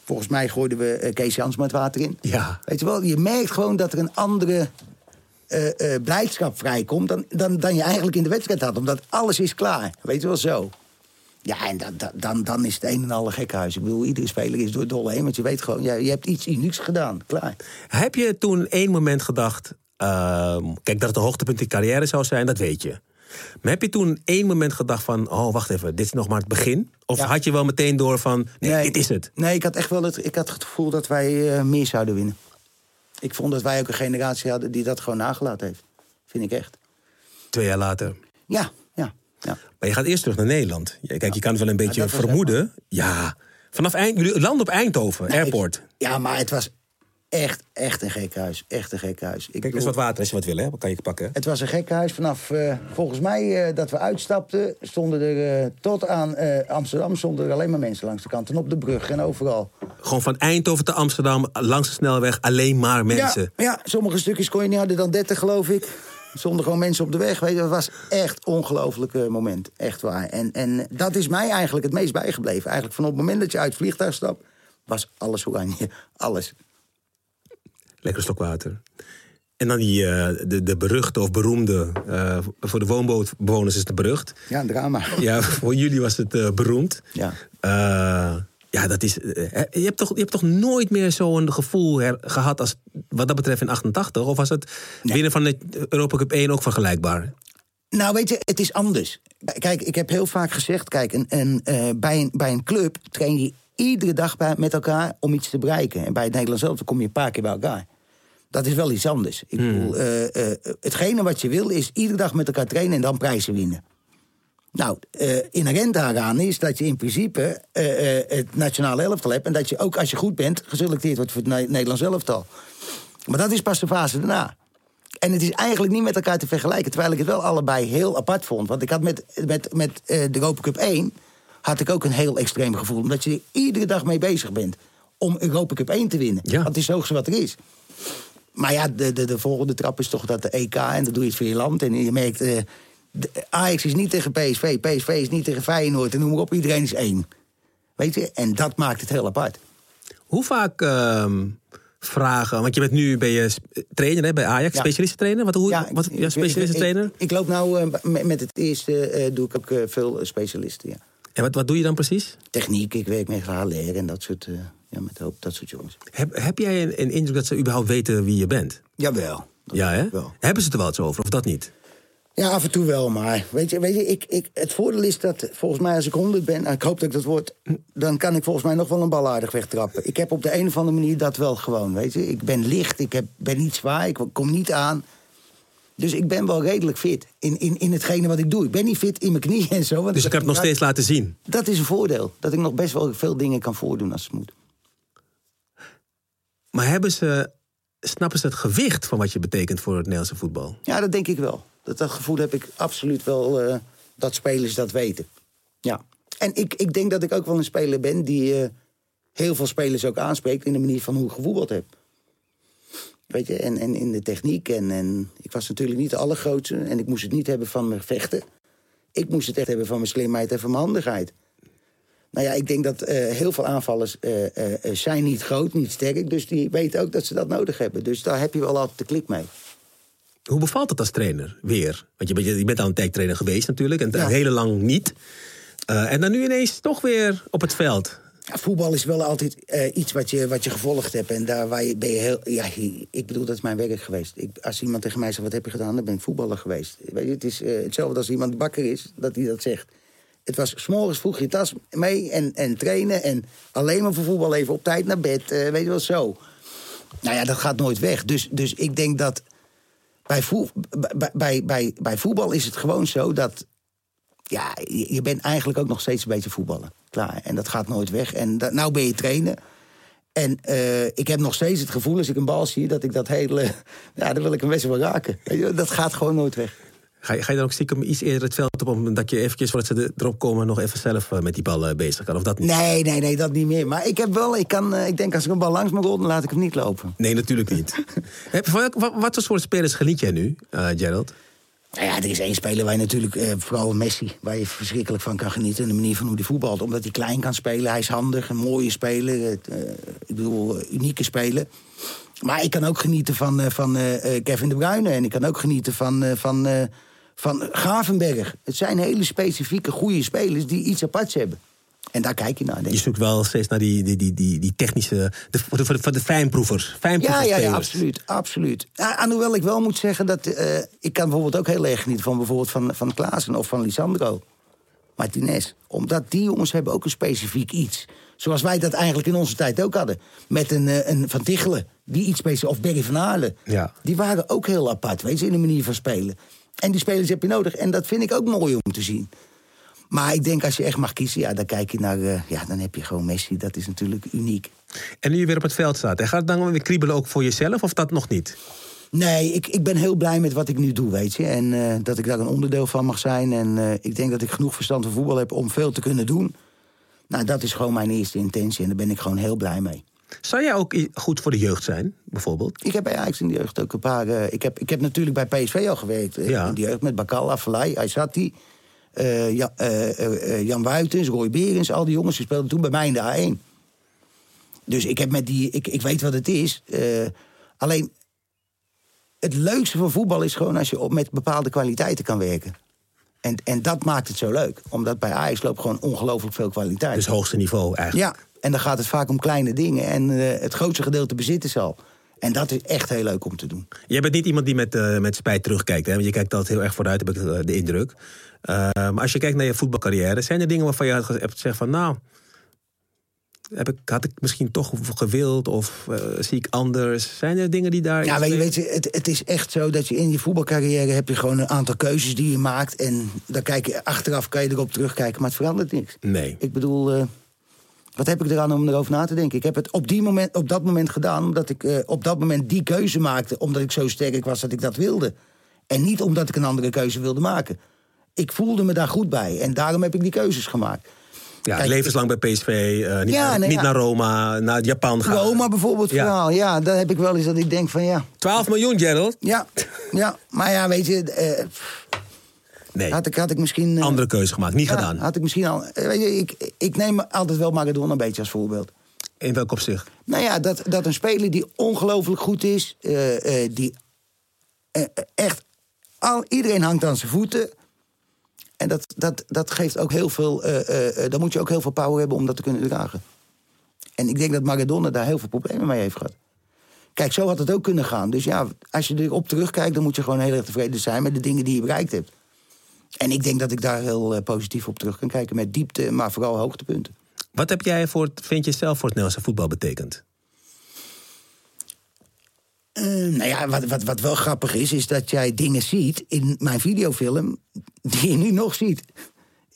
volgens mij gooiden we eh, Kees Jans met water in. Ja. Weet je wel, je merkt gewoon dat er een andere eh, blijdschap vrijkomt dan, dan, dan je eigenlijk in de wedstrijd had. Omdat alles is klaar. Weet je wel zo. Ja, en dan, dan, dan, dan is het een en ander gekhuis. Ik bedoel, iedere speler is door het dolle heen. Want je weet gewoon, ja, je hebt iets unieks gedaan. Klaar. Heb je toen één moment gedacht... ehm, kijk, dat het een hoogtepunt in carrière zou zijn, dat weet je. Maar heb je toen één moment gedacht van... oh, wacht even, dit is nog maar het begin? Of Ja. had je wel meteen door van, nee, dit is het? Nee, ik had echt wel het, ik had het gevoel dat wij eh, meer zouden winnen. Ik vond dat wij ook een generatie hadden die dat gewoon nagelaten heeft. Vind ik echt. Twee jaar later. Ja, ja. Maar je gaat eerst terug naar Nederland. Ja, Kijk, je kan het wel een beetje vermoeden. Ja, vanaf Eind, jullie landen op Eindhoven, airport. Ik- ja, maar het was echt, echt een gek huis. Echt een gek huis. Ik Kijk, er is wat water als je wat wil, hè? Kan je pakken. Het was een gek huis. Vanaf, eh, volgens mij, eh, dat we uitstapten, stonden er eh, tot aan Amsterdam stonden er alleen maar mensen langs de kant. En op de brug en overal. Gewoon van Eindhoven te Amsterdam, langs de snelweg, alleen maar mensen. Ja, ja, sommige stukjes kon je niet harder dan 30, geloof ik. Er stonden gewoon mensen op de weg. Weet je, dat was echt een ongelooflijk eh, moment. Echt waar. En, en dat is mij eigenlijk het meest bijgebleven. Eigenlijk van op het moment dat je uit het vliegtuig stapt, was alles oranje. Alles. Lekker slok water. En dan die, eh, de, de beruchte of beroemde, eh, voor de woonbootbewoners is het berucht. Ja, een drama. Ja, voor jullie was het beroemd. Ja. Eh, ja, dat is. eh, je, hebt toch, je hebt toch nooit meer zo'n gevoel her- gehad als wat dat betreft in 88? Of was het winnen van de Europa Cup 1 ook vergelijkbaar? Nou, weet je, het is anders. Kijk, ik heb heel vaak gezegd, kijk, een, een, eh, bij, een, bij een club train je iedere dag bij, met elkaar om iets te bereiken. En bij het Nederlands zelf kom je een paar keer bij elkaar. Dat is wel iets anders. Ik bedoel, eh, eh, hetgene wat je wil is iedere dag met elkaar trainen en dan prijzen winnen. Nou, eh inherent daaraan is dat je in principe eh, eh, het nationale elftal hebt... en dat je ook als je goed bent geselecteerd wordt voor het Ne- Nederlands elftal. Maar dat is pas de fase daarna. En het is eigenlijk niet met elkaar te vergelijken... terwijl ik het wel allebei heel apart vond. Want ik had met, met, met de Europa Cup 1 had ik ook een heel extreem gevoel. Omdat je er iedere dag mee bezig bent om Europa Cup 1 te winnen. Ja. Het is het hoogste wat er is. Maar ja, de, de, de volgende trap is toch dat de EK en dan doe je het voor je land. En je merkt, eh, Ajax is niet tegen PSV, PSV is niet tegen Feyenoord. En noem maar op, iedereen is één. Weet je, en dat maakt het heel apart. Hoe vaak ehm, vragen, want je bent nu ben je sp- trainer hè, bij Ajax, Ja. specialistentrainer? Wat, hoe, ik- wat, ja, ik- specialistentrainer? Ik, ik loop nou eh, met, met het eerste eh, doe ik ook eh, veel eh, specialisten. Ja. En wat, wat doe je dan precies? Techniek, ik werk met HLR en dat soort, eh, ja, met hoop dat soort jongens. Heb, heb jij een, een indruk dat ze überhaupt weten wie je bent? Jawel. Ja, hè? Wel. Hebben ze het er wel eens over, of dat niet? Ja, af en toe wel, maar weet je, weet je ik, ik, het voordeel is dat volgens mij als ik 100 ben, en ik hoop dat ik dat word, dan kan ik volgens mij nog wel een bal aardig wegtrappen. Ik heb op de een of andere manier dat wel gewoon, weet je. Ik ben licht, ik heb, ben niet zwaar, ik kom niet aan. Dus ik ben wel redelijk fit in, in, in hetgene wat ik doe. Ik ben niet fit in mijn knieën en zo. want Dus je kan het nog steeds laten zien. Dat is een voordeel, dat ik nog best wel veel dingen kan voordoen als het moet. Maar hebben ze, snappen ze het gewicht van wat je betekent voor het Nederlandse voetbal? Ja, dat denk ik wel. Dat, dat gevoel heb ik absoluut wel, eh, dat spelers dat weten. Ja. En ik, ik denk dat ik ook wel een speler ben die eh, heel veel spelers ook aanspreekt... in de manier van hoe ik gevoetbald heb. Weet je, en, en in de techniek. En, en ik was natuurlijk niet de allergrootste en ik moest het niet hebben van mijn vechten. Ik moest het echt hebben van mijn slimheid en van mijn handigheid. Nou ja, ik denk dat eh, heel veel aanvallers eh, eh, zijn niet groot, niet sterk. Dus die weten ook dat ze dat nodig hebben. Dus daar heb je wel altijd de klik mee. Hoe bevalt het als trainer weer? Want je bent, je bent al een tijdtrainer geweest natuurlijk. En Ja. heel lang niet. Eh, en dan nu ineens toch weer op het veld. Ja, voetbal is wel altijd eh, iets wat je, wat je gevolgd hebt. En daar waar je, ben je heel. Ja, ik bedoel, dat is mijn werk geweest. Ik, als iemand tegen mij zegt: Wat heb je gedaan? Dan ben ik voetballer geweest. Weet je, het is eh, hetzelfde als iemand bakker is, dat hij dat zegt. Het was s'morgens vroeg je tas mee en, en trainen. En alleen maar voor voetbal even op tijd naar bed. weet je wel zo. Nou ja, dat gaat nooit weg. Dus, dus ik denk dat. Bij, bij, bij, bij, bij voetbal is het gewoon zo dat ja, je, bent eigenlijk ook nog steeds een beetje voetballen. Klaar. En dat gaat nooit weg. En dat, nou ben je trainer. En eh, ik heb nog steeds het gevoel als ik een bal zie dat ik dat hele. Ja, dan wil ik hem best wel raken. Dat gaat gewoon nooit weg. Ga je, ga je dan ook stiekem iets eerder het veld op... omdat je eventjes voordat ze er- erop komen... nog even zelf eh, met die bal eh, bezig kan? Of dat niet? Nee, nee, nee, dat niet meer. Maar ik heb wel, ik, kan, eh, ik denk als ik een bal langs me rol, dan laat ik hem niet lopen. Nee, natuurlijk niet. Heb, wat, wat voor soort spelers geniet jij nu, Gerald? Nou ja, er is één speler waar je natuurlijk, eh, vooral Messi, waar je verschrikkelijk van kan genieten. De manier van hoe hij voetbalt. Omdat hij klein kan spelen, hij is handig, een mooie speler. eh, ik bedoel, unieke speler. Maar ik kan ook genieten van, eh, van eh, eh, Kevin De Bruyne. En ik kan ook genieten van, van, van Gravenberg. Het zijn hele specifieke, goede spelers die iets aparts hebben. En daar kijk je naar, denk Je zoekt wel steeds naar die, die, die, die, die technische... De, voor, de, voor de, fijnproevers. Ja, Fijnproevers ja, ja, absoluut. absoluut. Ja, hoewel ik wel moet zeggen dat... ik kan bijvoorbeeld ook heel erg genieten van bijvoorbeeld van, van Klaassen of van Lisandro Martinez. Omdat die jongens hebben ook een specifiek iets. Zoals wij dat eigenlijk in onze tijd ook hadden. Met een, eh, een Van Tichelen, die iets specifiek... Of Berry van Aarlen. Ja. Die waren ook heel apart, weet je, in de manier van spelen. En die spelers heb je nodig. En dat vind ik ook mooi om te zien. Maar ik denk als je echt mag kiezen, ja, dan kijk je naar... eh, ja, dan heb je gewoon Messi. Dat is natuurlijk uniek. En nu je weer op het veld staat. En gaat het dan weer kriebelen ook voor jezelf of dat nog niet? Nee, ik, ik ben heel blij met wat ik nu doe, weet je. En eh, dat ik daar een onderdeel van mag zijn. En ik denk dat ik genoeg verstand van voetbal heb om veel te kunnen doen. Nou, dat is gewoon mijn eerste intentie en daar ben ik gewoon heel blij mee. Zou jij ook goed voor de jeugd zijn, bijvoorbeeld? Ik heb bij Ajax in de jeugd ook een paar... eh, ik, heb, ik heb natuurlijk bij PSV al gewerkt. eh, Ja. In de jeugd met Bakal, Afellay, Aysati... eh, Ja- Jan Wuitens, Roy Berens, al die jongens die speelden toen bij mij in de A1. Dus ik, heb met die, ik, ik weet wat het is. Alleen, het leukste van voetbal is gewoon als je op, met bepaalde kwaliteiten kan werken. En, en dat maakt het zo leuk. Omdat bij Ajax loopt gewoon ongelooflijk veel kwaliteit. Dus hoogste niveau eigenlijk. Ja, en dan gaat het vaak om kleine dingen. En eh, het grootste gedeelte bezitten ze al. En dat is echt heel leuk om te doen. Jij bent niet iemand die met, eh, met spijt terugkijkt. Hè? Want je kijkt altijd heel erg vooruit, heb ik eh, de indruk. Maar als je kijkt naar je voetbalcarrière... zijn er dingen waarvan je hebt gezegd van... nou, heb ik, had ik misschien toch gewild of eh, zie ik anders? Zijn er dingen die daar... Ja, weet je, weet het, het is echt zo dat je in je voetbalcarrière... heb je gewoon een aantal keuzes die je maakt. En dan kijk je, achteraf kan je erop terugkijken, maar het verandert niks. Nee. Ik bedoel, eh, wat heb ik eraan om erover na te denken? Ik heb het op, die moment, op dat moment gedaan omdat ik eh, op dat moment die keuze maakte... omdat ik zo sterk was dat ik dat wilde. En niet omdat ik een andere keuze wilde maken. Ik voelde me daar goed bij en daarom heb ik die keuzes gemaakt. Ja, Kijk, levenslang bij PSV, eh, niet, Ja, naar, nee, niet ja. naar Roma, naar Japan gaan. Roma bijvoorbeeld, Ja. verhaal. Ja, daar heb ik wel eens dat ik denk van ja... 12 miljoen, Gerald? Ja, ja. maar ja, weet je... eh, Nee, had, ik, had ik misschien... eh, andere keuze gemaakt, niet gedaan. Had ik misschien al... Weet je, ik, ik neem altijd wel Maradona een beetje als voorbeeld. In welk opzicht? Nou ja, dat, dat een speler die ongelooflijk goed is... die echt... Al, iedereen hangt aan zijn voeten... En dat, dat, dat geeft ook heel veel... eh, eh, eh, dan moet je ook heel veel power hebben om dat te kunnen dragen. En ik denk dat Maradona daar heel veel problemen mee heeft gehad. Kijk, zo had het ook kunnen gaan. Dus ja, als je erop terugkijkt... dan moet je gewoon heel erg tevreden zijn met de dingen die je bereikt hebt. En ik denk dat ik daar heel positief op terug kan kijken. Met diepte, maar vooral hoogtepunten. Wat heb jij voor, vind je zelf voor het Nederlandse voetbal betekend? Eh, nou ja, wat, wat, wat wel grappig is, is dat jij dingen ziet in mijn videofilm die je nu nog ziet.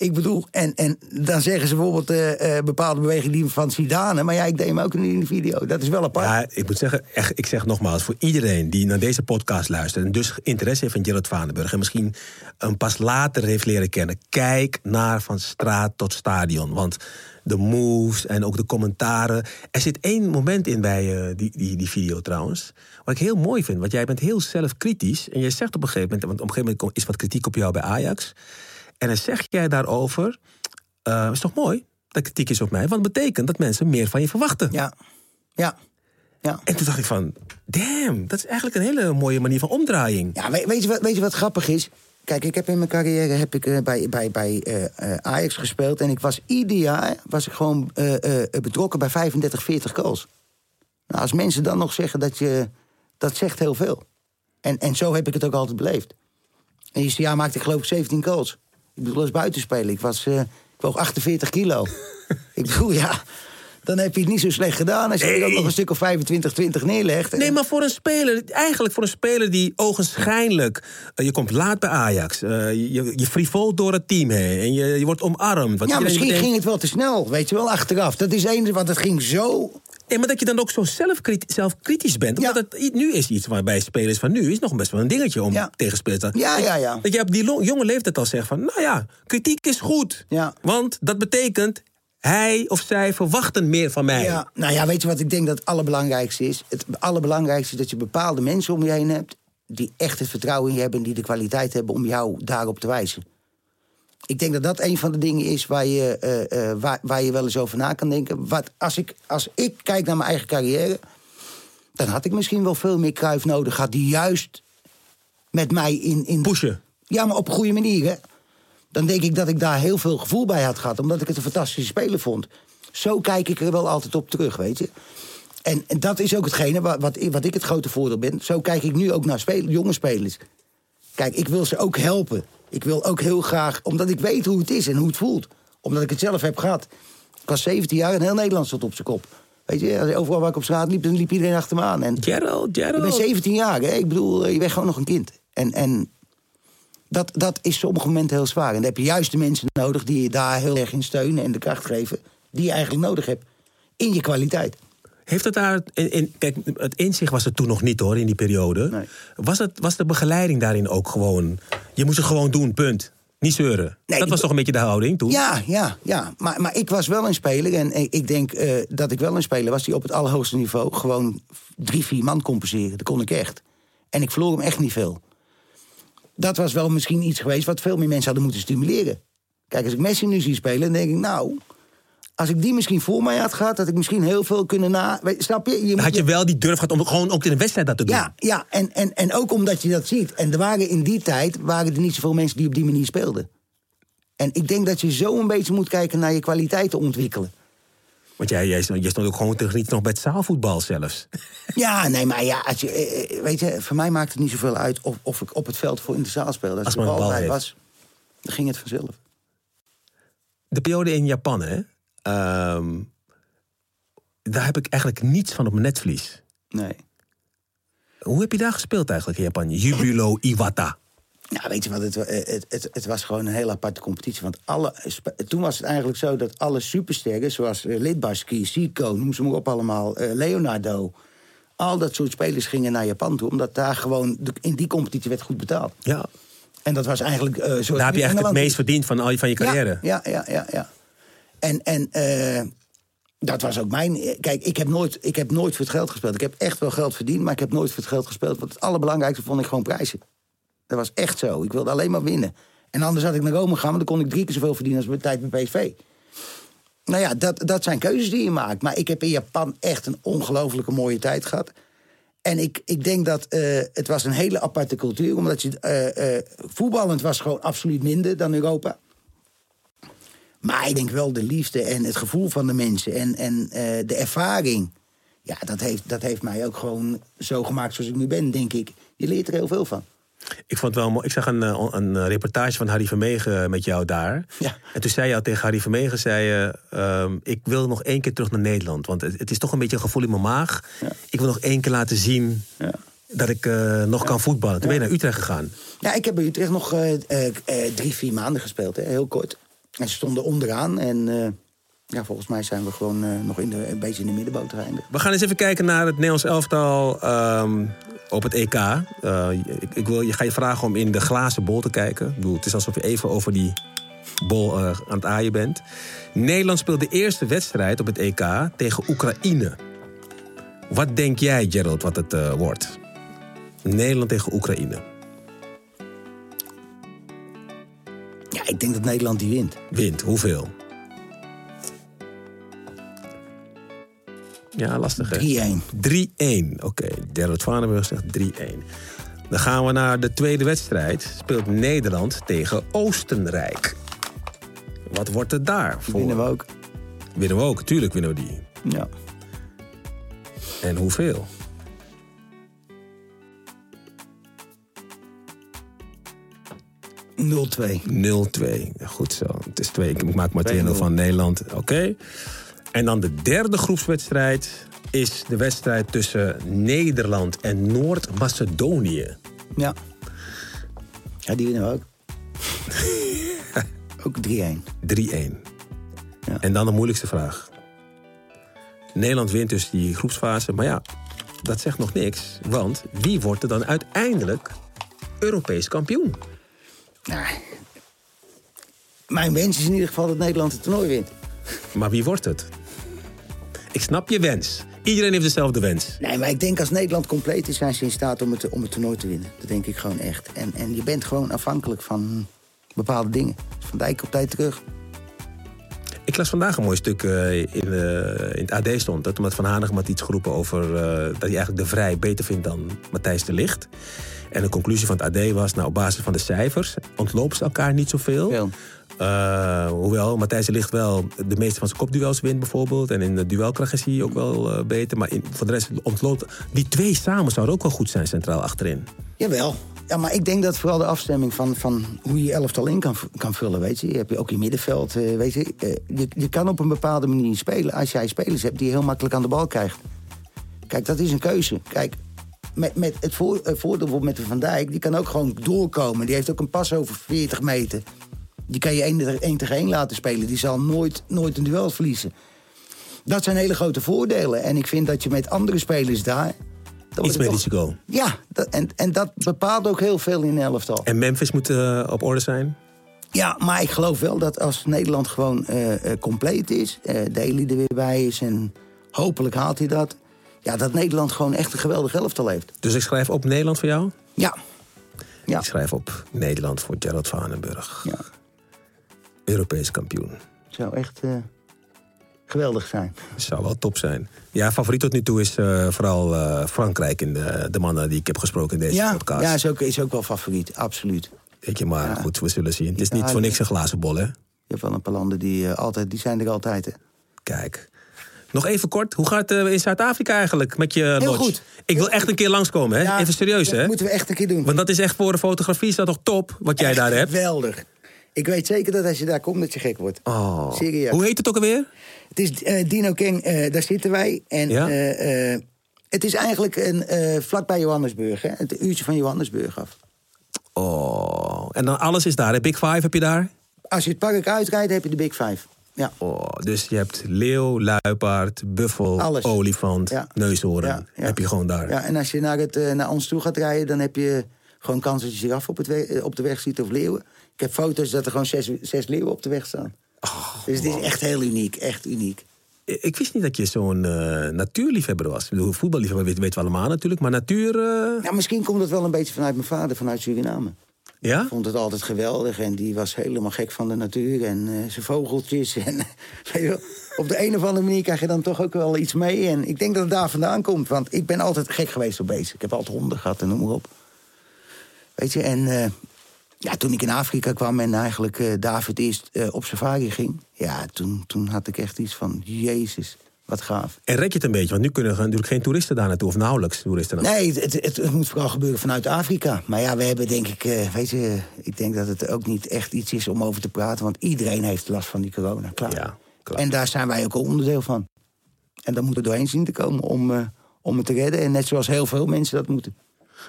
Ik bedoel, en, en dan zeggen ze bijvoorbeeld eh, eh, bepaalde bewegingen van Zidane, maar ja, ik deed hem ook in de video. Dat is wel apart. Ja, ik moet zeggen, echt, ik zeg nogmaals, voor iedereen die naar deze podcast luistert... en dus interesse heeft in Gerard Vanenburg... en misschien een pas later heeft leren kennen... kijk naar van straat tot stadion. Want de moves en ook de commentaren... Er zit één moment in bij eh, die, die, die video trouwens... wat ik heel mooi vind, want jij bent heel zelfkritisch... en jij zegt op een gegeven moment... want op een gegeven moment is wat kritiek op jou bij Ajax... En dan zeg jij daarover, eh is toch mooi dat kritiek is op mij? Want het betekent dat mensen meer van je verwachten. Ja, ja, ja. En toen dacht ik van, damn, dat is eigenlijk een hele mooie manier van omdraaiing. Ja, weet, weet je wat, weet je wat grappig is? Kijk, ik heb in mijn carrière heb ik, eh, bij, bij, bij eh, Ajax gespeeld. En ik was ieder jaar was ik gewoon betrokken bij 35, 40 goals. Nou, als mensen dan nog zeggen dat je... Dat zegt heel veel. En, en zo heb ik het ook altijd beleefd. En eerste jaar maakte ik geloof ik 17 goals. Ik bedoel, als buitenspeler. Ik, was, eh, ik woog 48 kilo. ik bedoel, ja... Dan heb je het niet zo slecht gedaan als je ook nog een stuk of 25, 20 neerlegt. Nee, maar voor een speler, eigenlijk voor een speler die ogenschijnlijk... eh, je komt laat bij Ajax, eh, je, je frivol door het team heen... en je, je wordt omarmd. Ja, misschien meteen- ging het wel te snel, weet je wel, achteraf. Dat is één, want het ging zo... Nee, maar dat je dan ook zo zelfkriti- zelfkritisch bent. Omdat het, nu is iets waarbij spelers van nu is nog best wel een dingetje om tegen spelers te... Ja, ja, ja. Dat je op die jonge leeftijd al zegt van... nou ja, kritiek is goed. Ja. Want dat betekent... hij of zij verwachten meer van mij. Ja, nou ja, weet je wat ik denk dat het allerbelangrijkste is? Het allerbelangrijkste is dat je bepaalde mensen om je heen hebt... die echt het vertrouwen in je hebben... en die de kwaliteit hebben om jou daarop te wijzen. Ik denk dat dat een van de dingen is waar je, eh, eh, waar, waar je wel eens over na kan denken. Wat, als, ik, als ik kijk naar mijn eigen carrière... dan had ik misschien wel veel meer kruif nodig gehad... die juist met mij in... in Pushen. Ja, maar op een goede manier, hè? Dan denk ik dat ik daar heel veel gevoel bij had gehad... omdat ik het een fantastische speler vond. Zo kijk ik er wel altijd op terug, weet je. En, en dat is ook hetgene wat, wat, ik- wat ik het grote voordeel ben. Zo kijk ik nu ook naar spel- jonge spelers. Kijk, ik wil ze ook helpen. Ik wil ook heel graag, omdat ik weet hoe het is en hoe het voelt. Omdat ik het zelf heb gehad. Ik was 17 jaar en heel Nederland stond op zijn kop. Weet je, overal waar ik op straat liep, dan liep iedereen achter me aan. En Gerald, ik ben Gerald. 17 jaar, hè? ik bedoel, eh, je bent gewoon nog een kind. En, en dat, dat is sommige momenten heel zwaar. En dan heb je juist de mensen nodig die je daar heel erg in steunen en de kracht geven... die je eigenlijk nodig hebt in je kwaliteit. Heeft het daar... In, in- kijk, het inzicht was er toen nog niet hoor, in die periode. Nee. Was, het, was de begeleiding daarin ook gewoon... je moest het gewoon doen, punt. Niet zeuren. Nee, dat was toch een beetje de houding toen? Ja, ja, ja. Maar, maar ik was wel een speler. En ik ik denk eh, dat ik wel een speler was die op het allerhoogste niveau... gewoon drie, vier man compenseren. Dat kon ik echt. En ik verloor hem echt niet veel. Dat was wel misschien iets geweest wat veel meer mensen hadden moeten stimuleren. Kijk, als ik Messi nu zie spelen, dan denk ik... nou, als ik die misschien voor mij had gehad... had ik misschien heel veel kunnen na... Weet, snap je? je Dan moet- had je wel die durf gehad om gewoon ook in de wedstrijd dat te doen. Ja, ja en, en, en ook omdat je dat ziet. En er waren in die tijd waren er niet zoveel mensen die op die manier speelden. En ik denk dat je zo een beetje moet kijken naar je kwaliteiten ontwikkelen. Want jij, jij, stond- jij stond ook gewoon te genieten nog bij het zaalvoetbal zelfs. Ja, nee, maar ja, als je, eh, eh, weet je, voor mij maakt het niet zoveel uit of, of ik op het veld voor in de zaal speelde. Als, Als een bal bal bij was, dan ging het vanzelf. De periode in Japan, hè? Ehm, daar heb ik eigenlijk niets van op mijn netvlies. Nee. Hoe heb je daar gespeeld eigenlijk in Japan? Jubilo Iwata. Nou, weet je wat, het, eh, het, het, het was gewoon een hele aparte competitie. Want alle, toen was het eigenlijk zo dat alle supersterren... zoals uh, Lidbarski, Zico, noem ze maar op allemaal... eh, Leonardo, al dat soort spelers gingen naar Japan toe... omdat daar gewoon de- in die competitie werd goed betaald. Ja. En dat was eigenlijk... eh zoals Daar heb je eigenlijk het meest verdiend van, al je, van je carrière. Ja, ja, ja, ja. ja. En, en eh, dat was ook mijn... Kijk, ik heb, nooit, ik heb nooit voor het geld gespeeld. Ik heb echt wel geld verdiend, maar ik heb nooit voor het geld gespeeld. Want het allerbelangrijkste vond ik gewoon prijzen. Dat was echt zo. Ik wilde alleen maar winnen. En anders had ik naar Rome gaan, want dan kon ik drie keer zoveel verdienen als mijn tijd bij PSV. Nou ja, dat, dat zijn keuzes die je maakt. Maar ik heb in Japan echt een ongelofelijke mooie tijd gehad. En ik, ik denk dat eh, het was een hele aparte cultuur. Omdat je eh, eh, voetballend was gewoon absoluut minder dan Europa. Maar ik denk wel de liefde en het gevoel van de mensen en, en eh, de ervaring. Ja, dat heeft, dat heeft mij ook gewoon zo gemaakt zoals ik nu ben, denk ik. Je leert er heel veel van. Ik vond wel mooi. Ik zag een, eh, een eh, reportage van Harry Vermegen met jou daar. Ja. En toen zei je al tegen Harry Vermegen, zei je... ehm, ik wil nog één keer terug naar Nederland. Want het, het is toch een beetje een gevoel in mijn maag. Ik wil nog één keer laten zien Ja. dat ik nog kan voetballen. Toen ben je naar Utrecht gegaan. Ja, ik heb bij Utrecht nog drie, vier maanden gespeeld, hè, heel kort. En ze stonden onderaan en eh, ja, volgens mij zijn we gewoon eh, nog in de, een beetje in de middenboot geëindigd. We gaan eens even kijken naar het Nederlands elftal ehm, op het EK. Eh, ik, ik wil, je ga je vragen om in de glazen bol te kijken. Ik bedoel, het is alsof je even over die bol aan het aaien bent. Nederland speelt de eerste wedstrijd op het EK tegen Oekraïne. Wat denk jij, Gerald, wat het wordt? Nederland tegen Oekraïne. Ja, ik denk dat Nederland die wint. Wint, hoeveel? Ja, lastig hè? 3-1. 3-1. Oké, Gerrit Vanenburg zegt 3-1. Dan gaan we naar de tweede wedstrijd. Speelt Nederland tegen Oostenrijk. Wat wordt het daar? Die winnen we ook. Winnen we ook, tuurlijk winnen we die. Ja. En hoeveel? Oké. 0-2. Goed zo. Het is twee. Ik maak maar 2-0 2-0. van Nederland. Oké. En dan de derde groepswedstrijd is de wedstrijd tussen Nederland en Noord-Macedonië. Ja. Ja, die winnen we ook. ook 3-1. 3-1. En dan de moeilijkste vraag. Nederland wint dus die groepsfase. Maar ja, dat zegt nog niks. Want wie wordt er dan uiteindelijk Europees kampioen? Nou, mijn wens is in ieder geval dat Nederland het toernooi wint. Maar wie wordt het? Ik snap je wens. Iedereen heeft dezelfde wens. Nee, maar ik denk als Nederland compleet is, zijn ze in staat om het, om het toernooi te winnen. Dat denk ik gewoon echt. En, en je bent gewoon afhankelijk van bepaalde dingen. Van Dijk op tijd terug. Ik las vandaag een mooi stuk eh, in, eh, in het AD stond. Dat omdat Van Hanegem had iets geroepen over eh, dat hij eigenlijk de Vrij beter vindt dan Matthijs de Ligt. En de conclusie van het AD was, nou op basis van de cijfers ontlopen ze elkaar niet zoveel. Eh, hoewel Matthijs de Ligt wel de meeste van zijn kopduels wint bijvoorbeeld. En in de duelkracht is hij ook wel eh, beter. Maar in, voor de rest ontloopt... Die twee samen zouden ook wel goed zijn centraal achterin. Jawel. Ja, maar ik denk dat vooral de afstemming van, van hoe je elftal in kan, kan vullen, weet je. Je hebt ook je middenveld, eh, weet je. Eh, je. Je kan op een bepaalde manier spelen als jij spelers hebt die je heel makkelijk aan de bal krijgt. Kijk, dat is een keuze. Kijk, met, met het voor, eh, voordeel bijvoorbeeld met de Van Dijk, die kan ook gewoon doorkomen. Die heeft ook een pas over 40 meter. Die kan je één, één tegen één laten spelen. Die zal nooit, nooit een duel verliezen. Dat zijn hele grote voordelen. En ik vind dat je met andere spelers daar... Iets meer het toch- risico. ja, dat, en, en dat bepaalt ook heel veel in elftal. En Memphis moet eh, op orde zijn. Ja, maar ik geloof wel dat als Nederland gewoon eh, eh, compleet is... Daly er weer bij is en hopelijk haalt hij dat... ja, dat Nederland gewoon echt een geweldig elftal heeft. Dus ik schrijf op Nederland voor jou? Ja. ja. Ik schrijf op Nederland voor Gerald Vanenburg. Ja. Europees kampioen. Zou echt eh, geweldig zijn. Zou wel top zijn. Ja, favoriet tot nu toe is eh, vooral eh, Frankrijk in de, de mannen die ik heb gesproken in deze Ja, podcast. ja is, ook, is ook wel favoriet, absoluut. Weet je, maar Ja. goed, we zullen zien. Het is niet voor niks een glazen bol, hè? Je hebt wel een paar landen die, altijd, die zijn er altijd. Hè. Kijk. Nog even kort, hoe gaat het eh, in Zuid-Afrika eigenlijk met je Heel lodge? goed. Ik wil echt een keer langskomen, hè? Ja, even serieus, dat hè? moeten we echt een keer doen. Want dat is echt voor de fotografie is dat toch top, wat jij Echt daar hebt? Geweldig. Ik weet zeker dat als je daar komt, dat je gek wordt. Oh. Serieus. Hoe heet het ook alweer? Het is eh, Dino King, eh, daar zitten wij. En Ja? het is eigenlijk een, vlakbij Johannesburg, hè? Het uurtje van Johannesburg af. Oh. En dan alles is daar, hè? Big Five heb je daar? Als je het park uitrijdt, heb je de Big Five. Ja. Oh, dus je hebt leeuw, luipaard, buffel, Alles. olifant, Ja. neushoorn. Ja, ja. Heb je gewoon daar. ja, en als je naar, het, eh, naar ons toe gaat rijden, dan heb je gewoon kans dat je giraf op, het we- eh, op de weg ziet of leeuwen. Ik heb foto's dat er gewoon zes, zes leeuwen op de weg staan. dus het is echt heel uniek, echt uniek. Ik wist niet dat je zo'n eh, natuurliefhebber was. Ik bedoel, voetballiefhebber weten, we allemaal natuurlijk. Maar natuur... Ja, misschien komt dat wel een beetje vanuit mijn vader, vanuit Suriname. Ja? Vond het altijd geweldig en die was helemaal gek van de natuur en eh, zijn vogeltjes. En, op de een of andere manier krijg je dan toch ook wel iets mee. En ik denk dat het daar vandaan komt, want ik ben altijd gek geweest op beesten. Ik heb altijd honden gehad en noem maar op. Weet je, en eh, ja, toen ik in Afrika kwam en eigenlijk eh, David eerst op safari ging... ja, toen, toen had ik echt iets van, jezus, wat gaaf. En red je het een beetje? Want nu kunnen er natuurlijk geen toeristen daar naartoe. Of nauwelijks toeristen. naartoe. Nee, het, het, het moet vooral gebeuren vanuit Afrika. Maar ja, we hebben denk ik, eh, weet je, ik denk dat het ook niet echt iets is om over te praten. Want iedereen heeft last van die corona, klaar. Ja, klaar. En daar zijn wij ook een onderdeel van. En daar moeten we doorheen zien te komen om, eh, om het te redden. En net zoals heel veel mensen dat moeten.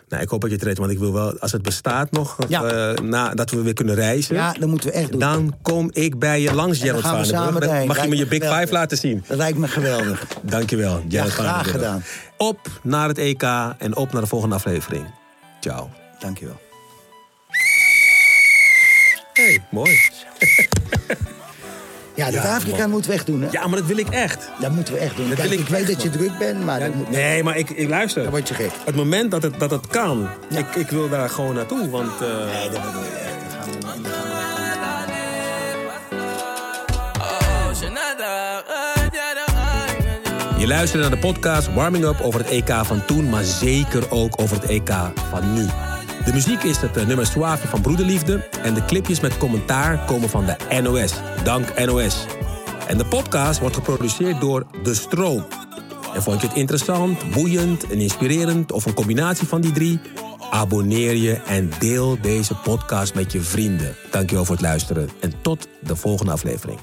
Nou, ik hoop dat je het redt. Want ik wil wel, als het bestaat nog, Ja. eh, na, dat we weer kunnen reizen. Ja, dat moeten we echt doen. Dan kom ik bij je langs, dan Gerald Vanenburg. samen Dan. Mag je me je Big Five laten zien? Dat lijkt me geweldig. Dankjewel, Ja, Gerald graag Vanenburg. gedaan. Op naar het EK en op naar de volgende aflevering. Ciao. Dankjewel. Hey, mooi. Ja, dat Afrikaan moet wegdoen. Ja, maar dat wil ik echt. Dat moeten we echt doen. Ik, weet dat je druk bent, maar... Dat moet... Nee, maar ik, ik luister. Dan word je gek. Het moment dat het, dat het kan, ik, ik wil daar gewoon naartoe, want... Uh... Nee, dat bedoel ik echt. Je luistert naar de podcast Warming Up over het EK van toen, maar zeker ook over het EK van nu. De muziek is het eh, nummer Suave van Broederliefde en de clipjes met commentaar komen van de NOS. Dank NOS. En de podcast wordt geproduceerd door De Stroom. En vond je het interessant, boeiend en inspirerend of een combinatie van die drie? Abonneer je en deel deze podcast met je vrienden. Dankjewel voor het luisteren en tot de volgende aflevering.